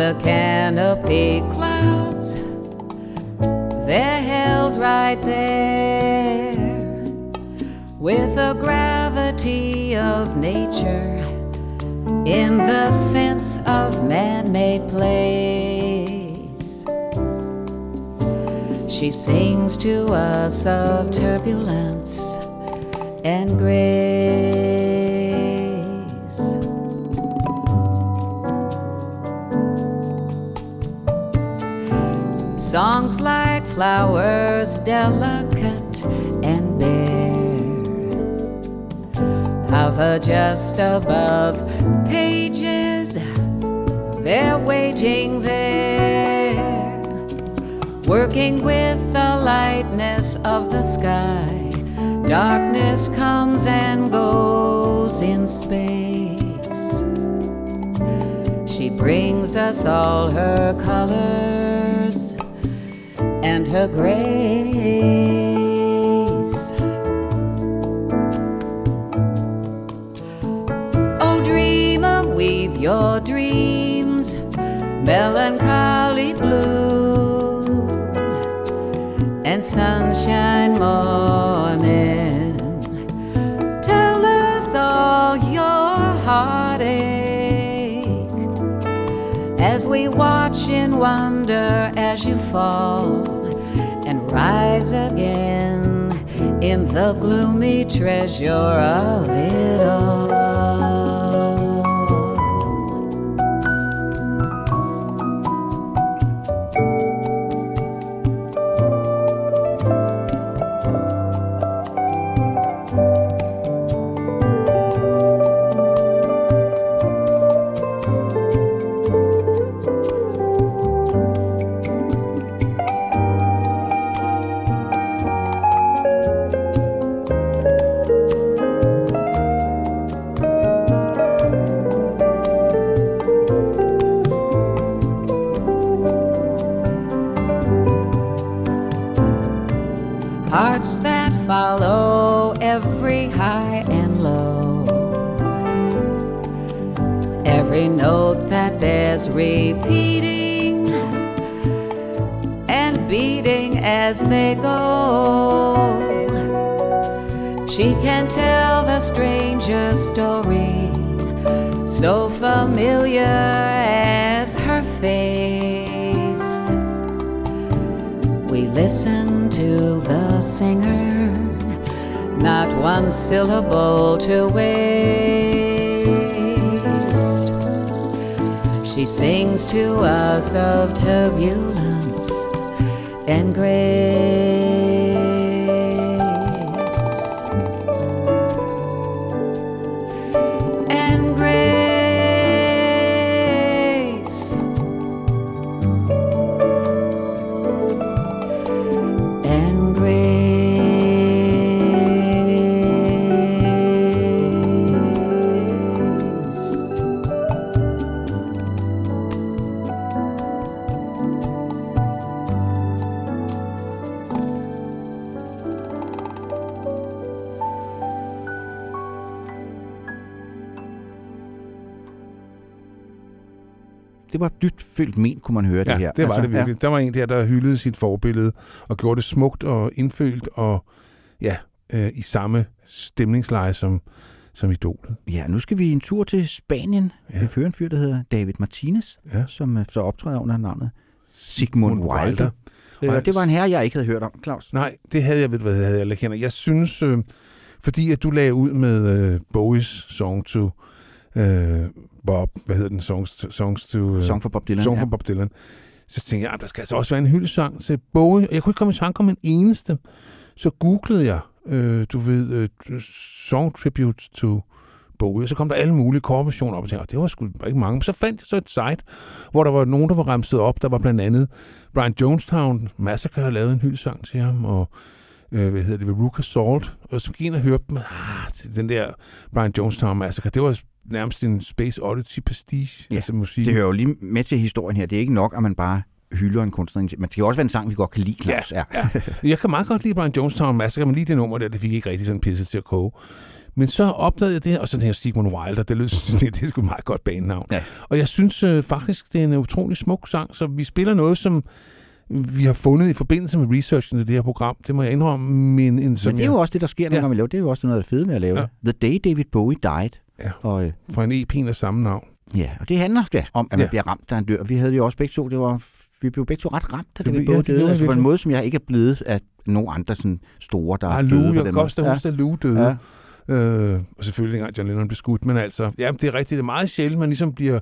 The canopy clouds, they're held right there with the gravity of nature in the sense of man made place. She sings to us of turbulence and grace. Songs like flowers, delicate and bare, hover just above pages. They're waiting there, working with the lightness of the sky. Darkness comes and goes in space. She brings us all her colors and her grace. Oh, dreamer, weave your dreams, melancholy blue and sunshine morning. Tell us all your heartache as we watch in wonder as you fall rise again in the gloomy treasure of it all. As they go. She can tell the strangest story, so familiar as her face. We listen to the singer, not one syllable to waste. She sings to us of turbulence and grace. Det var dybt følt men, kunne man høre Ja, det her. det var Altså, det virkelig. Der var en der, der hyldede sit forbillede og gjorde det smukt og indfølt og ja, øh, i samme stemningsleje som, som idolet. Ja. ja, nu skal vi en tur til Spanien. Ja. Vi fører en fyr, der hedder David Martinez, ja. som øh, så optræder under navnet Sigmund Sigmund Wilder. Wilder. Øh, Og- det var en herre, jeg ikke havde hørt om, Claus. Nej, det havde jeg, ved hvad, det havde jeg kender. Jeg synes, øh, fordi at du lagde ud med øh, Bowies Song to øh, Bob, hvad hedder den? Songs songs to, øh, Song for Bob Dylan, Song for ja. Bob Dylan. Så tænkte jeg, at der skal altså også være en hyldesang til Bowie. Og jeg kunne ikke komme i tanke om en eneste. Så googlede jeg, øh, du ved, øh, Song Tribute to Bowie. Og så kom der alle mulige coverversioner op, og tænkte, "Åh, det var sgu ikke mange. Men så fandt jeg så et site, hvor der var nogen, der var remset op. Der var blandt andet Brian Jonestown Massacre havde lavet en hyldesang til ham, og øh, hvad hedder det, Veruca Salt. Og så gik ind og hørte dem. Ah, den der Brian Jonestown Massacre, det var nærmest en Space Oddity pastiche, ja, altså musik. Det hører jo lige med til historien her. Det er ikke nok, at man bare hylder en kunstner. Men det jo også være en sang, vi godt kan lide, Claus. Ja, ja. Jeg kan meget godt lide Brian Jonestown Massacre, men lige det nummer der, det fik ikke rigtig sådan pisset til at koge. Men så opdagede jeg det her, og så tænkte jeg Sigmund Wilder, det lød [laughs] sådan, det er sgu et meget godt banenavn. Ja. Og jeg synes øh, faktisk, det er en utrolig smuk sang, så vi spiller noget, som vi har fundet i forbindelse med researchen til det her program. Det må jeg indrømme, men en som Men det er jo også det, der sker, når Ja. man laver. Det er jo også noget af det fede med at lave ja. The Day David Bowie Died. Ja. Og, øh, fra en EP af samme navn. Ja, og det handler ja, om, at man Ja. bliver ramt, da han dør. Vi havde jo også begge to, det var, vi blev begge to ret ramt, da Det Bowie det døde. Altså vi på en måde, som jeg ikke er blevet af nogen andre sådan store, der er Ah, døde Lou, jeg kan også da huske, at Lou døde. Ja. Øh, og selvfølgelig dengang John Lennon blev skudt, men altså, ja, det er rigtigt, det er meget sjældent, man ligesom bliver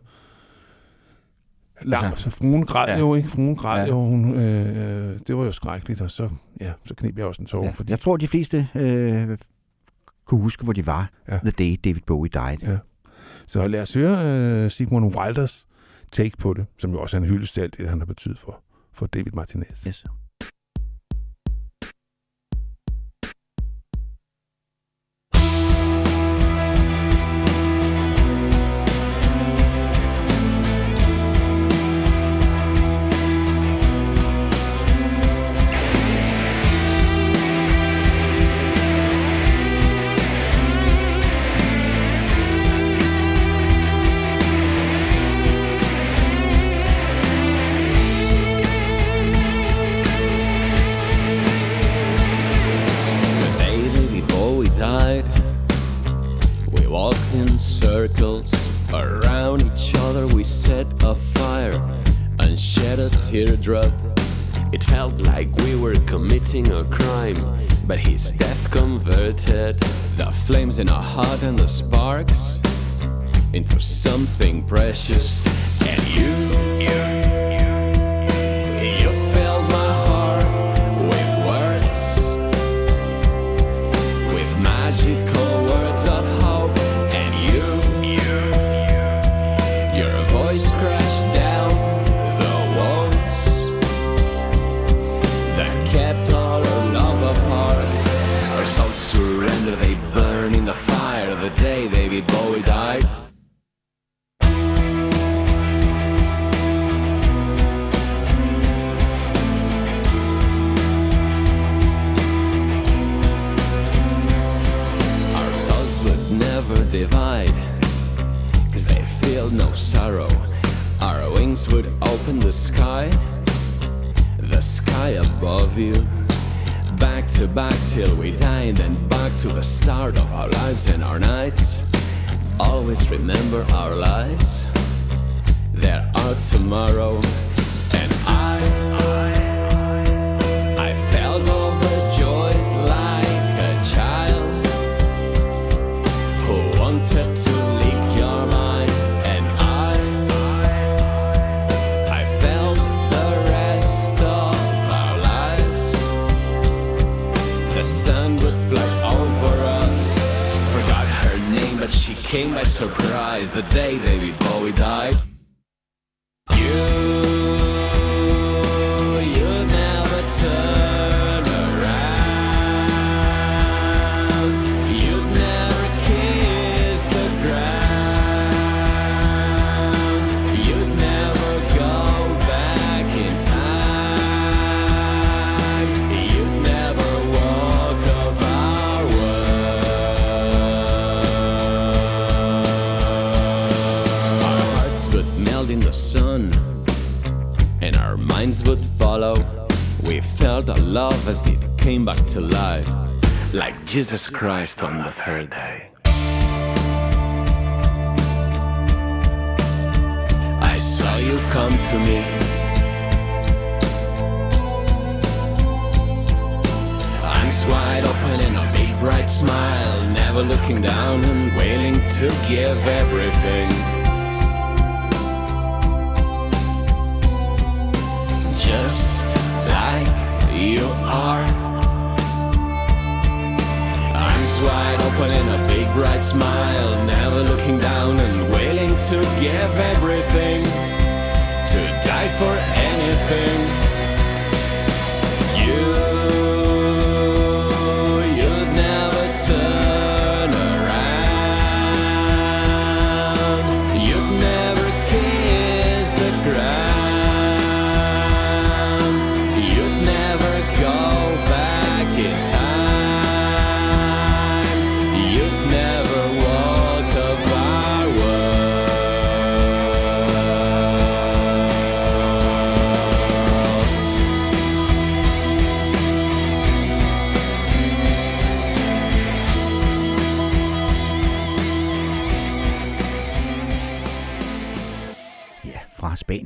langt. Altså, så fruen græd ja. jo, ikke? Fruen græd ja. Jo, hun, øh, øh, det var jo skrækkeligt, og så, ja, så knep jeg også en tår. Ja. fordi, Jeg tror, de fleste øh, kunne huske, hvor de var, Ja. The Day David Bowie Died. Ja. Så lad os høre øh, Sigmund Wilders take på det, som jo også er en hyldest alt det, han har betydet for, for David Martinez. Yes. In circles around each other. We set a fire and shed a teardrop. It felt like we were committing a crime, but his death converted the flames in our heart and the sparks into something precious. And you, you, divide, cause they feel no sorrow. Our wings would open the sky, the sky above you. Back to back till we die, then back to the start of our lives and our nights. Always remember our lies, there are tomorrow, and I came by surprise the day David Bowie died. Jesus Christ on the third day. I saw you come to me. Eyes wide open and a big bright smile, never looking down and willing to give everything. Just like you are. Wide open and a big bright smile, never looking down and willing to give everything, to die for anything.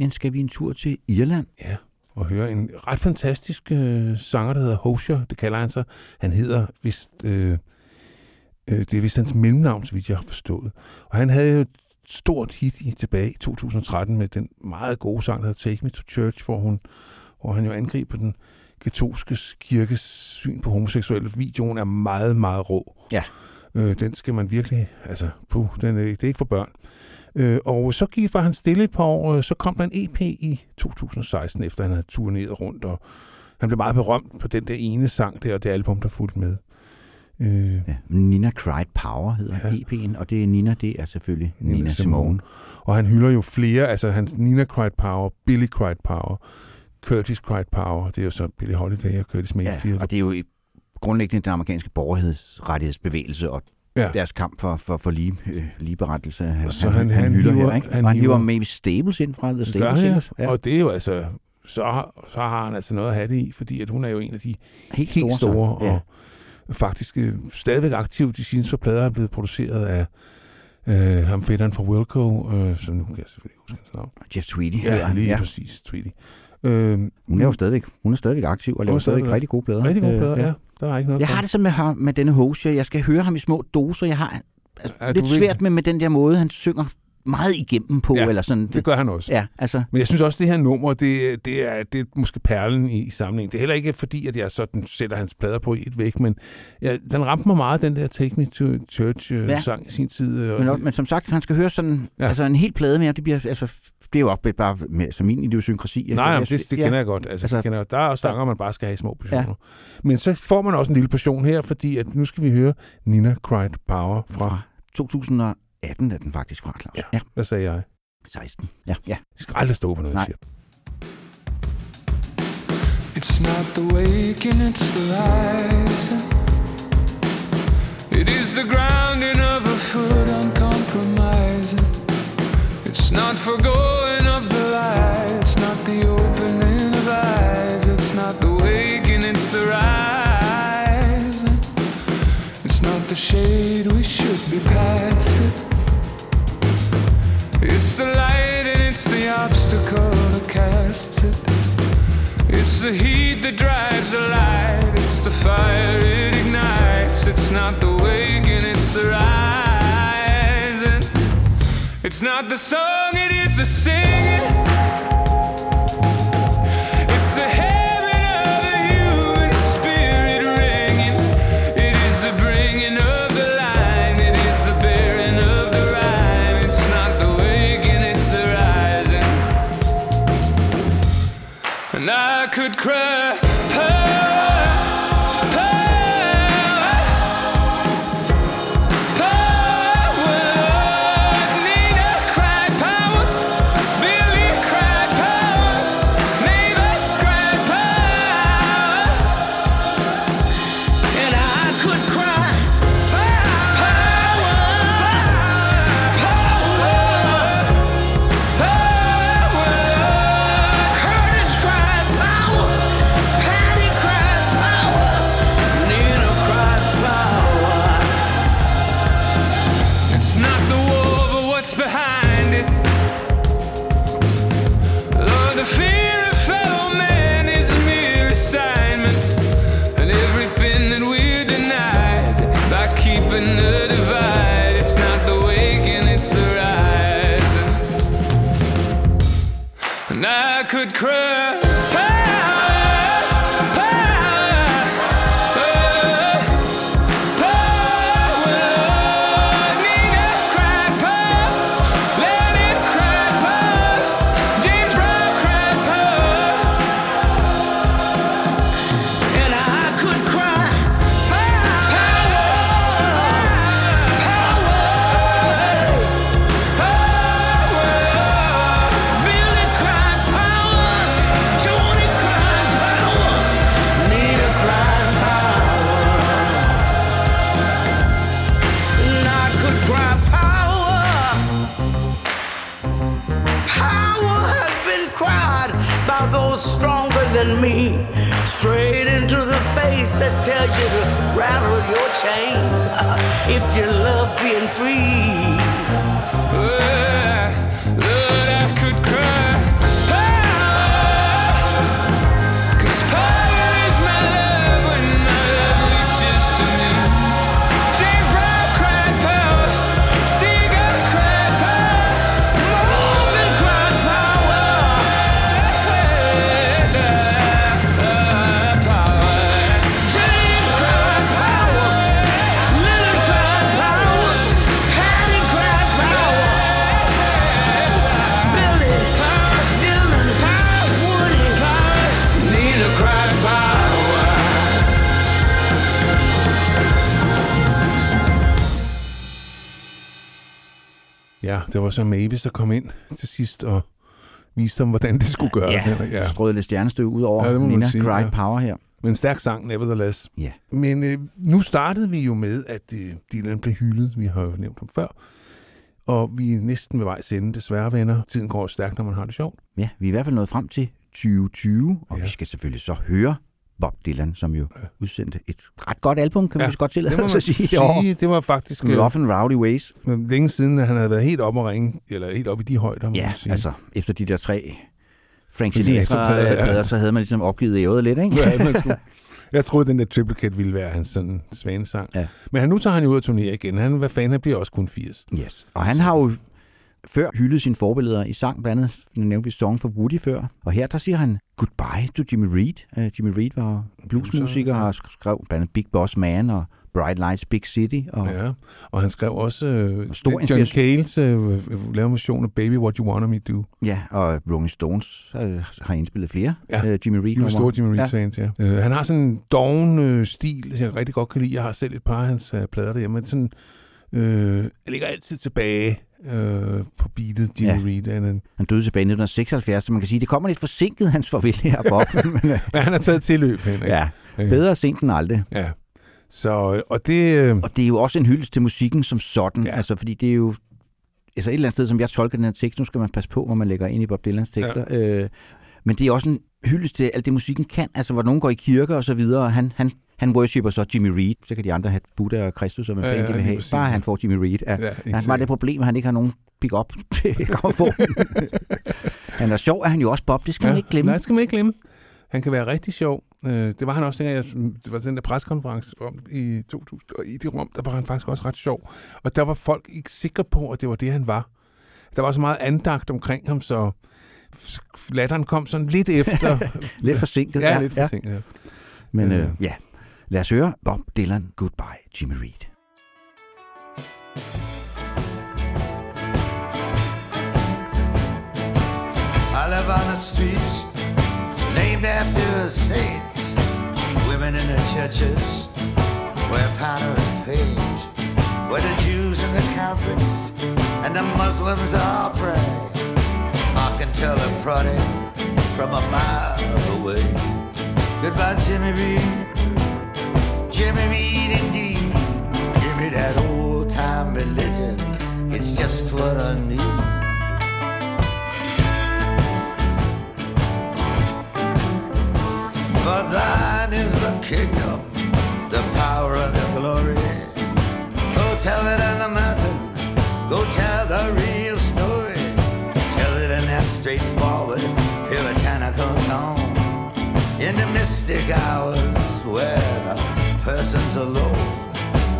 Spanien skal vi en tur til Irland. Ja, og høre en ret fantastisk øh, sanger, der hedder Hosier, det kalder han sig. Han hedder vist, øh, øh, det er vist hans mellemnavn, så vidt jeg har forstået. Og han havde jo et stort hit i tilbage i 2013 med den meget gode sang, der hedder Take Me to Church, hvor, hun, hvor han jo angriber den katolske kirkes syn på homoseksuelle. Videoen er meget, meget rå. Ja. Øh, den skal man virkelig, altså, puh, den er, det er ikke for børn. Øh, og så gik var han stille et par år, så kom der en EP i 2016, efter han havde turneret rundt, og han blev meget berømt på den der ene sang der, og det album, der fulgte med. Øh, Ja, Nina Cried Power hedder ja. EP'en, og det er Nina, det er selvfølgelig Nina, Nina Simone. Og han hylder jo flere, altså han Nina Cried Power, Billy Cried Power, Curtis Cried Power, det er jo så Billy Holiday og Curtis Mayfield. Ja, og det er jo i- grundlæggende den amerikanske borgerhedsrettighedsbevægelse og Ja. ja. deres kamp for, for, for lige, øh, ligeberettelse. Han, Og så han- han hylder hiver- her, ikke? han og han hiver Mavis Staples ind fra The han, Singers. ja. Og det er jo altså, så, så har han altså noget at have det i, fordi at hun er jo en af de Helt helt store, store, så. Ja. og faktisk øh, stadigvæk aktiv. De seneste plader er blevet produceret af øh, ham fætteren fra Wilco, øh, som nu kan jeg selvfølgelig ikke huske hans navn. Jeff Tweedy Ja, han, lige ja. præcis, Tweedy. Øh, Hun er jo stadigvæk, hun er stadigvæk aktiv og laver stadigvæk rigtig gode plader. Rigtig gode Øh, plader, ja. Der er ikke noget Jeg for- har det sådan med, ham- med denne host, jeg skal høre ham i små doser. Jeg har altså, Er du lidt svært med, med den der måde, han synger meget igennem på. Ja, eller sådan. det gør han også. Ja, altså, Men jeg synes også, at det her nummer, det, det, er, det er måske perlen i, i sammenhæng. Det er heller ikke fordi, at jeg sådan sætter hans plader på i et væk, men ja, den ramte mig meget, den der Take Me to Church-sang Ja. ja. sang i sin tid. øh, men, og men som sagt, han skal høre sådan, ja. altså en hel plade mere, det bliver, altså, det er jo også bare med, som min idiosynkrasi. ikke? Nej, Jeg- jamen, det, det ja. kender jeg godt. Altså, Altså, altså, kender jeg. Der er også sanger, man bare skal have i små portioner. Ja. Ja. Men så får man også en lille portion her, fordi at nu skal vi høre Nina Cried Power fra... Fra 2018 er den faktisk fra, Claus. Ja, ja. hvad sagde jeg? 16. Ja, ja. Det skal aldrig stå på noget, Nej. jeg siger. It's not the waking, it's the rising. It is the grounding of a foot uncompromising. It's not for going of the light, it's not the opening of eyes, it's not the waking, it's the rise. It's not the shade, we should be past it. It's the light and it's the obstacle that casts it. It's the heat that drives the light, it's the fire it ignites. It's not the waking, it's the rising. It's not the song, it is the singing. Tells you to rattle your chains [laughs] if you love being free. Ja, det var så Mavis, der kom ind til sidst og viste dem, hvordan det skulle gøres. Ja, Henrik. ja. strøede lidt stjernestøv ud over Ja, Nina sige, Cried ja. Power her. Men en stærk sang, nevertheless. Ja. Men øh, nu startede vi jo med, at øh, Dylan blev hyldet. Vi har jo nævnt ham før. Og vi er næsten ved vejs ende, desværre venner. Tiden går stærkt, når man har det sjovt. Ja, vi er i hvert fald nået frem til 2020, og ja. vi skal selvfølgelig så høre Bob Dylan, som jo udsendte et ret godt album, kan ja, vi godt det tillade må man at sige. sige. Det var faktisk... øh, Rough and Rowdy Ways. Men længe siden, at han havde været helt op at ringe, eller helt op i de højder, må Ja, man sige. altså efter de der tre Frank Sinatra-plader, ja. Sinatra-plader, så havde man ligesom opgivet æret lidt, ikke? Ja, man skulle. Jeg troede, den der triplicate ville være hans sådan svanesang. Ja. Men han, nu tager han jo ud at turnere igen. Han, hvad fanden, han bliver også kun 80. Yes. Og han har jo før hyldet sine forbilleder i sang, blandt andet nævnte vi Song for Woody før. Og her der siger han goodbye to Jimmy Reed. Uh, Jimmy Reed var bluesmusiker og har skrev blandt andet Big Boss Man og Bright Lights Big City. Og Ja, og han skrev også øh, Stor John. Cales øh, lavede version af Baby What You Wanna Me Do. Ja, og Rolling Stones øh, har indspillet flere Ja, øh, Jimmy Reed De var store Jimmy ja. Reed-fans, ja. Øh, han har sådan en doven øh, stil, som jeg rigtig godt kan lide. Jeg har selv et par af hans øh, plader derhjemme. Men sådan, øh, jeg ligger altid tilbage øh, på beatet, Jimmy Ja. Reed. Han, en- Han døde tilbage i 1976, så man kan sige, det kommer lidt forsinket, hans farvel her, Bob. [laughs] Men, øh, Men han har taget tilløb, Henrik. ja, bedre sent end aldrig. Ja. Så, øh, og det... Øh, Og det er jo også en hyldest til musikken som sådan, ja. altså fordi det er jo altså et eller andet sted, som jeg tolker den her tekst, nu skal man passe på, hvor man lægger ind i Bob Dylans tekster, ja. øh, men det er også en hyldest til alt det, musikken kan, altså hvor nogen går i kirker og så videre, og han, han, han worshipper så Jimmy Reed, så kan de andre have Buddha og Kristus, og hvad Ja, ja, vil have, bare ja. han får Jimmy Reed. Ja, Ja, ja, han sikkert. det problem, at han ikke har nogen pick up [laughs] til grammofon. han er sjov, er han jo også Bob, det skal man ikke glemme. Nej, det skal man ikke glemme. Han kan være rigtig sjov. Øh, Det var han også, dengang jeg, det var den der preskonference om i 2000, og i det rum, der var han faktisk også ret sjov. Og der var folk ikke sikre på, at det var det, han var. Der var så meget andagt omkring ham, så latteren kom sådan lidt efter. [laughs] lidt forsinket. Ja, lidt forsinket, ja. Men øh, Øh. ja, lad os høre Bob Dylan, Goodbye, Jimmy Reed. I live on named after a saint. Women in the churches wear powder and paint. Where the Jews and the Catholics and the Muslims all pray. I can tell a prodding from a mile away. Goodbye, Jimmy Reed. Jimmy Reed, indeed. Give me that old time religion. It's just what I need. For thine is the kingdom, the power and the glory. Go tell it on the mountain, go tell the real story. Tell it in that straightforward, puritanical tone. In the mystic the person's alone.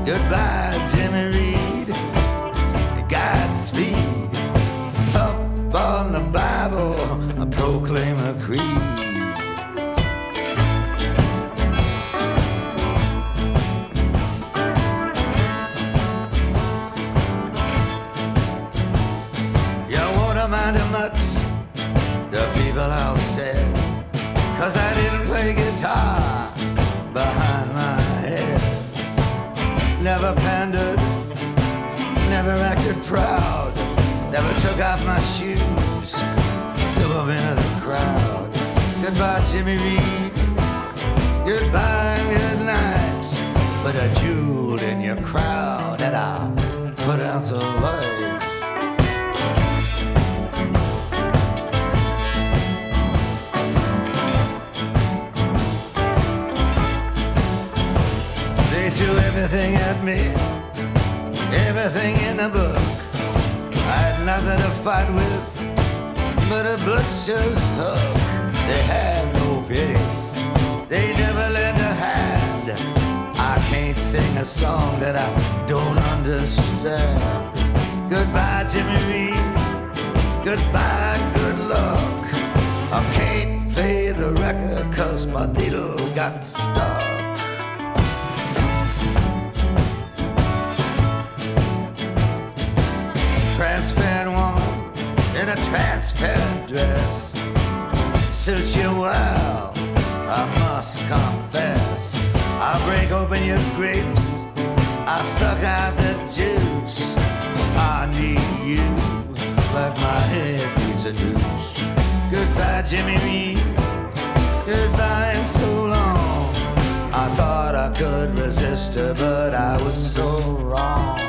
Goodbye, Jimmy Reed. Godspeed. Thump on the Bible, I proclaim a creed. Never acted proud. Never took off my shoes, threw them into the crowd. Goodbye, Jimmy Reed. Goodbye good night. Put a jewel in your crowd and I'll put out the lights. They threw everything at me, everything in a book. I had nothing to fight with, but a butcher's hook. They had no pity, they never lend a hand. I can't sing a song that I don't understand. Goodbye, Jimmy Reed. Goodbye, good luck. I can't play the record cause my needle got stuck. Transparent dress suits you well, I must confess. I break open your grapes, I suck out the juice. I need you like my head needs a noose. Goodbye, Jimmy Reed. Goodbye and so long. I thought I could resist her, but I was so wrong.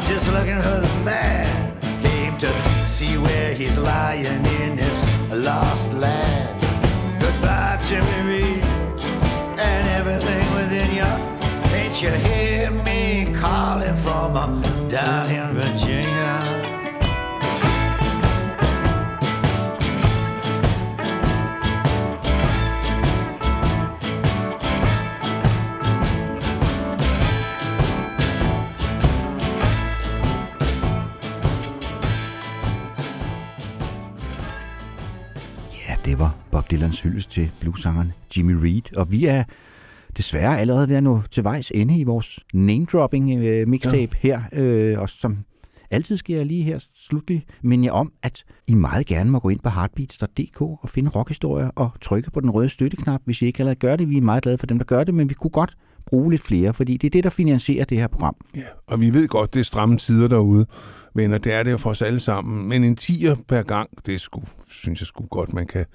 I'm just looking for the man. Came to see where he's lying in this lost land. Goodbye, Jimmy Reed, and everything within you. Ain't you hear me calling from uh, down in Virginia? Bob Dylans hyldest til bluesangeren Jimmy Reed, og vi er desværre allerede ved at nå til vejs ende i vores name-dropping øh, mixtape ja. her, øh, og som Altid jeg lige her slutlig minde jer om, at I meget gerne må gå ind på heartbeats.dk og finde rockhistorier og trykke på den røde støtteknap, hvis I ikke allerede gør det. Vi er meget glade for dem, der gør det, men vi kunne godt bruge lidt flere, fordi det er det, der finansierer det her program. Ja, og vi ved godt, det er stramme tider derude, venner. Det er det jo for os alle sammen. Men en tier per gang, det sgu, synes jeg sgu godt, man kan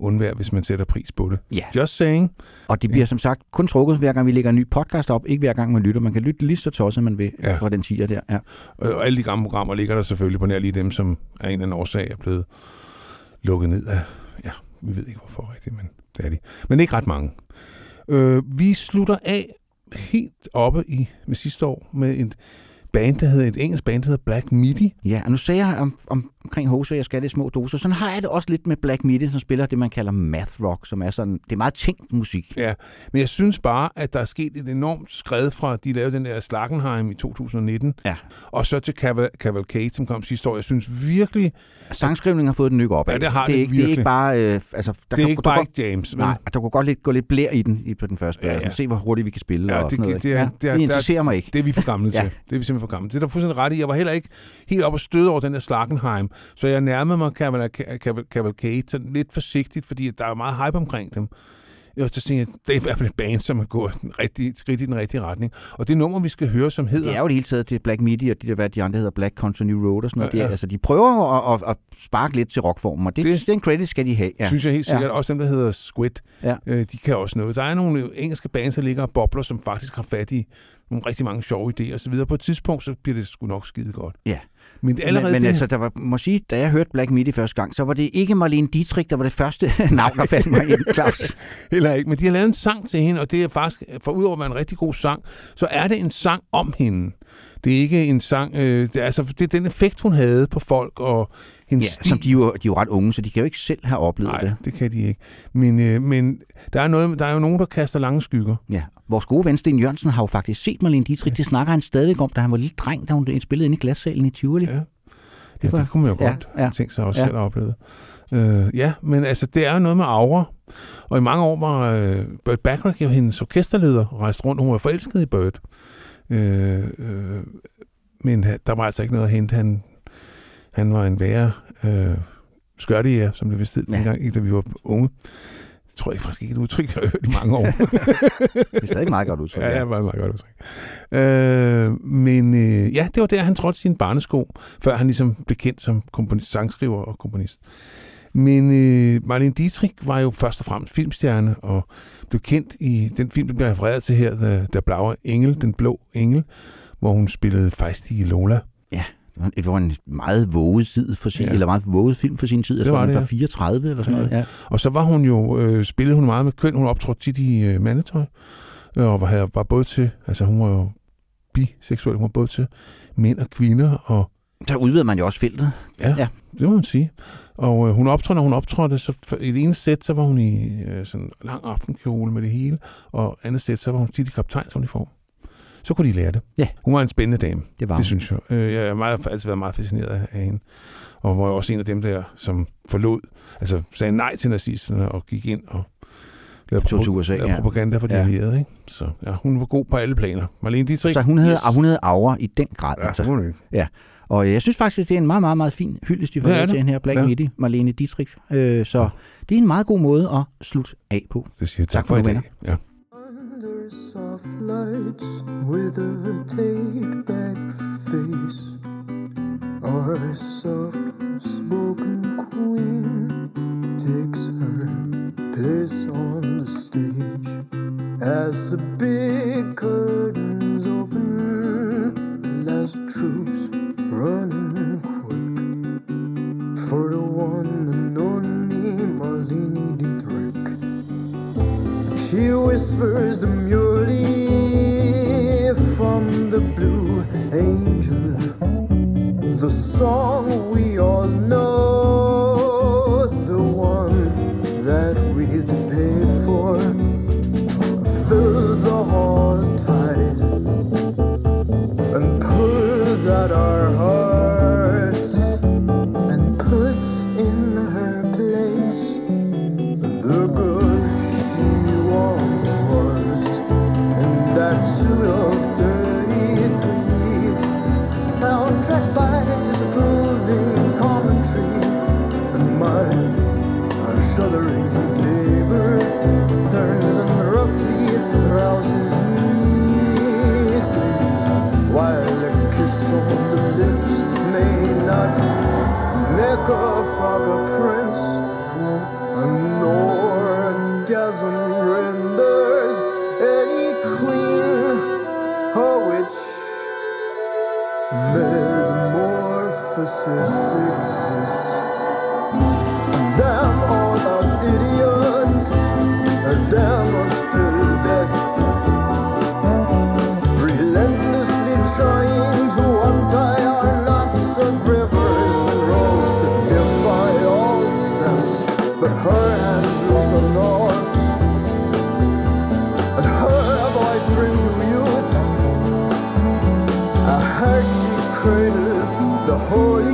undvære, hvis man sætter pris på det. Ja. Just saying. Og det bliver som sagt kun trukket, hver gang vi lægger en ny podcast op, ikke hver gang man lytter. Man kan lytte lige så tosset, man vil ja. fra den tier der. Ja. Og og alle de gamle programmer ligger der selvfølgelig på nær lige dem, som af en eller anden årsag er blevet lukket ned af, ja, vi ved ikke hvorfor rigtigt, men det er de. Men ikke ret mange. Øh, vi slutter af helt oppe i med sidste år med et band, der hedder, et engelsk band, der hedder Black Midi. Ja, og nu sagde jeg om, om, omkring Hose, jeg skal det i små doser. Sådan har jeg det også lidt med Black Midi, som spiller det, man kalder math rock, som er sådan, det er meget tænkt musik. Ja, men jeg synes bare, at der er sket et enormt skred fra, de lavede den der Slagenheim i 2019, ja. og så til Caval- Cavalcade, som kom sidste år. Jeg synes virkelig... Sangskrivningen har fået den nyk op af. Ja, det har det, er det ikke, det er virkelig. ikke bare... Øh, altså, der Det er kan, ikke bare godt- James, vel? Nej, der kunne godt lidt, gå lidt blær i den i, på den første. Ja, Ja, ja. ja. Se, hvor hurtigt vi kan spille. Ja, og det, sådan noget. det, det, er, ja, det, er, det interesserer der, mig ikke. Det er vi for gamle [laughs] Ja. til. Det er vi simpelthen for gamle. Det er der fuldstændig ret i. Jeg var heller ikke helt oppe og støde over den der Slagenheim, så jeg nærmede mig Caval- Caval- Cavalcade sådan lidt forsigtigt, fordi der er meget hype omkring dem. Og så tænkte jeg, det er i hvert fald et band, som er gået den rigtige, skridt i den rigtige retning. Og det nummer, vi skal høre, som hedder... Det er jo det hele taget til Black Midi, og de der, hvad de andre hedder, Black Country New Road og sådan noget. Ja, Ja, ja. ja. Altså, de prøver at, at, at sparke lidt til rockformen, og det, Det- det den credit skal de have. Ja. Synes jeg helt sikkert. Ja. Også dem, der hedder Squid, Ja. øh, de kan også noget. Der er nogle engelske bands, der ligger og bobler, som faktisk har fat i nogle rigtig mange sjove idéer osv. På et tidspunkt, så bliver det sgu nok skide godt. Ja. Men allerede men, men det- altså, der var, må sige, da jeg hørte Black Midi første gang, så var det ikke Marlene Dietrich, der var det første [laughs] navn, der faldt mig ind, Claus. [laughs] Heller ikke, men de har lavet en sang til hende, og det er faktisk, for udover at være en rigtig god sang, så er det en sang om hende. Det er ikke en sang, øh, det, altså, det er den effekt, hun havde på folk, og hendes Ja, som de jo, de er jo ret unge, så de kan jo ikke selv have oplevet Nej, det. det kan de ikke. Men, øh, men der, er noget, der er jo nogen, der kaster lange skygger. Ja. Vores gode ven Sten Jørgensen har jo faktisk set Marlene Dietrich. Det snakker han stadigvæk om, da han var lille dreng, da hun spillede inde i glassalen i Tivoli. Ja. Ja, det kunne man jo godt ja, ja. tænke sig også ja. selv at opleve. Øh, ja, men altså, det er jo noget med aura. Og i mange år var øh, Burt Bacharach jo hendes orkesterleder og rejste rundt. Hun var forelsket i Burt. Øh, øh, men der var altså ikke noget at hente. Han, han var en værre øh, skørtejæger, som det vist hed ja. dengang, ikke, da vi var unge. Det tror jeg faktisk ikke er et udtryk, jeg har hørt i mange år. [laughs] det er stadig et meget godt udtryk. Ja, det er meget, meget godt udtryk. Øh, men øh, ja, det var der, han trådte sine barnesko, før han ligesom blev kendt som komponist, sangskriver og komponist. Men øh, Marlene Dietrich var jo først og fremmest filmstjerne, og blev kendt i den film, der bliver refereret til her, The, Der Blaue Engel, Den Blå Engel, hvor hun spillede fejstige Lola. Ja, det var en, det meget våget tid for sin, Ja. ja. eller meget våget film for sin tid. Jeg Det tror, var det, var ja. 34 eller sådan noget. Ja. Og så var hun jo, øh, spillede hun meget med køn. Hun optrådte tit i øh, mandetøj, øh, og var, var både til, altså hun var jo biseksuel, hun var både til mænd og kvinder, og Der udvider man jo også feltet. Ja, ja. det må man sige. Og øh, hun optrådte, når hun optrådte, så i det ene sæt, så var hun i øh, sådan en lang aftenkjole med det hele, og andet sæt, så var hun tit i kaptajnsuniform. Så kunne de lære det. Ja. Hun var en spændende dame. Det var Det synes jeg. Øh, jeg har meget, altid været meget fascineret af, hende. Og var også en af dem der, som forlod, altså sagde nej til nazisterne og gik ind og lavede, Tog til USA, lavede ja. propaganda for de Ja. allierede. Ikke? Så ja, hun var god på alle planer. Marlene Dietrich. Så hun havde, yes. hun havde aura i den grad. altså. Ja, hun ikke. Ja. Og jeg synes faktisk, at det er en meget, meget, meget fin hyldest, de får til hende her Black Ja. ja. Midi, Marlene Dietrich. Øh, så det er en meget god måde at slutte af på. Det siger tak, tak for, for i dag. Ja. Soft lights with a take back face. Our soft spoken queen takes her place on the stage. As the big curtains open, the last troops running quick for the one and only She whispers demurely from the blue angel, the song we all know, the one that we'd pay for, the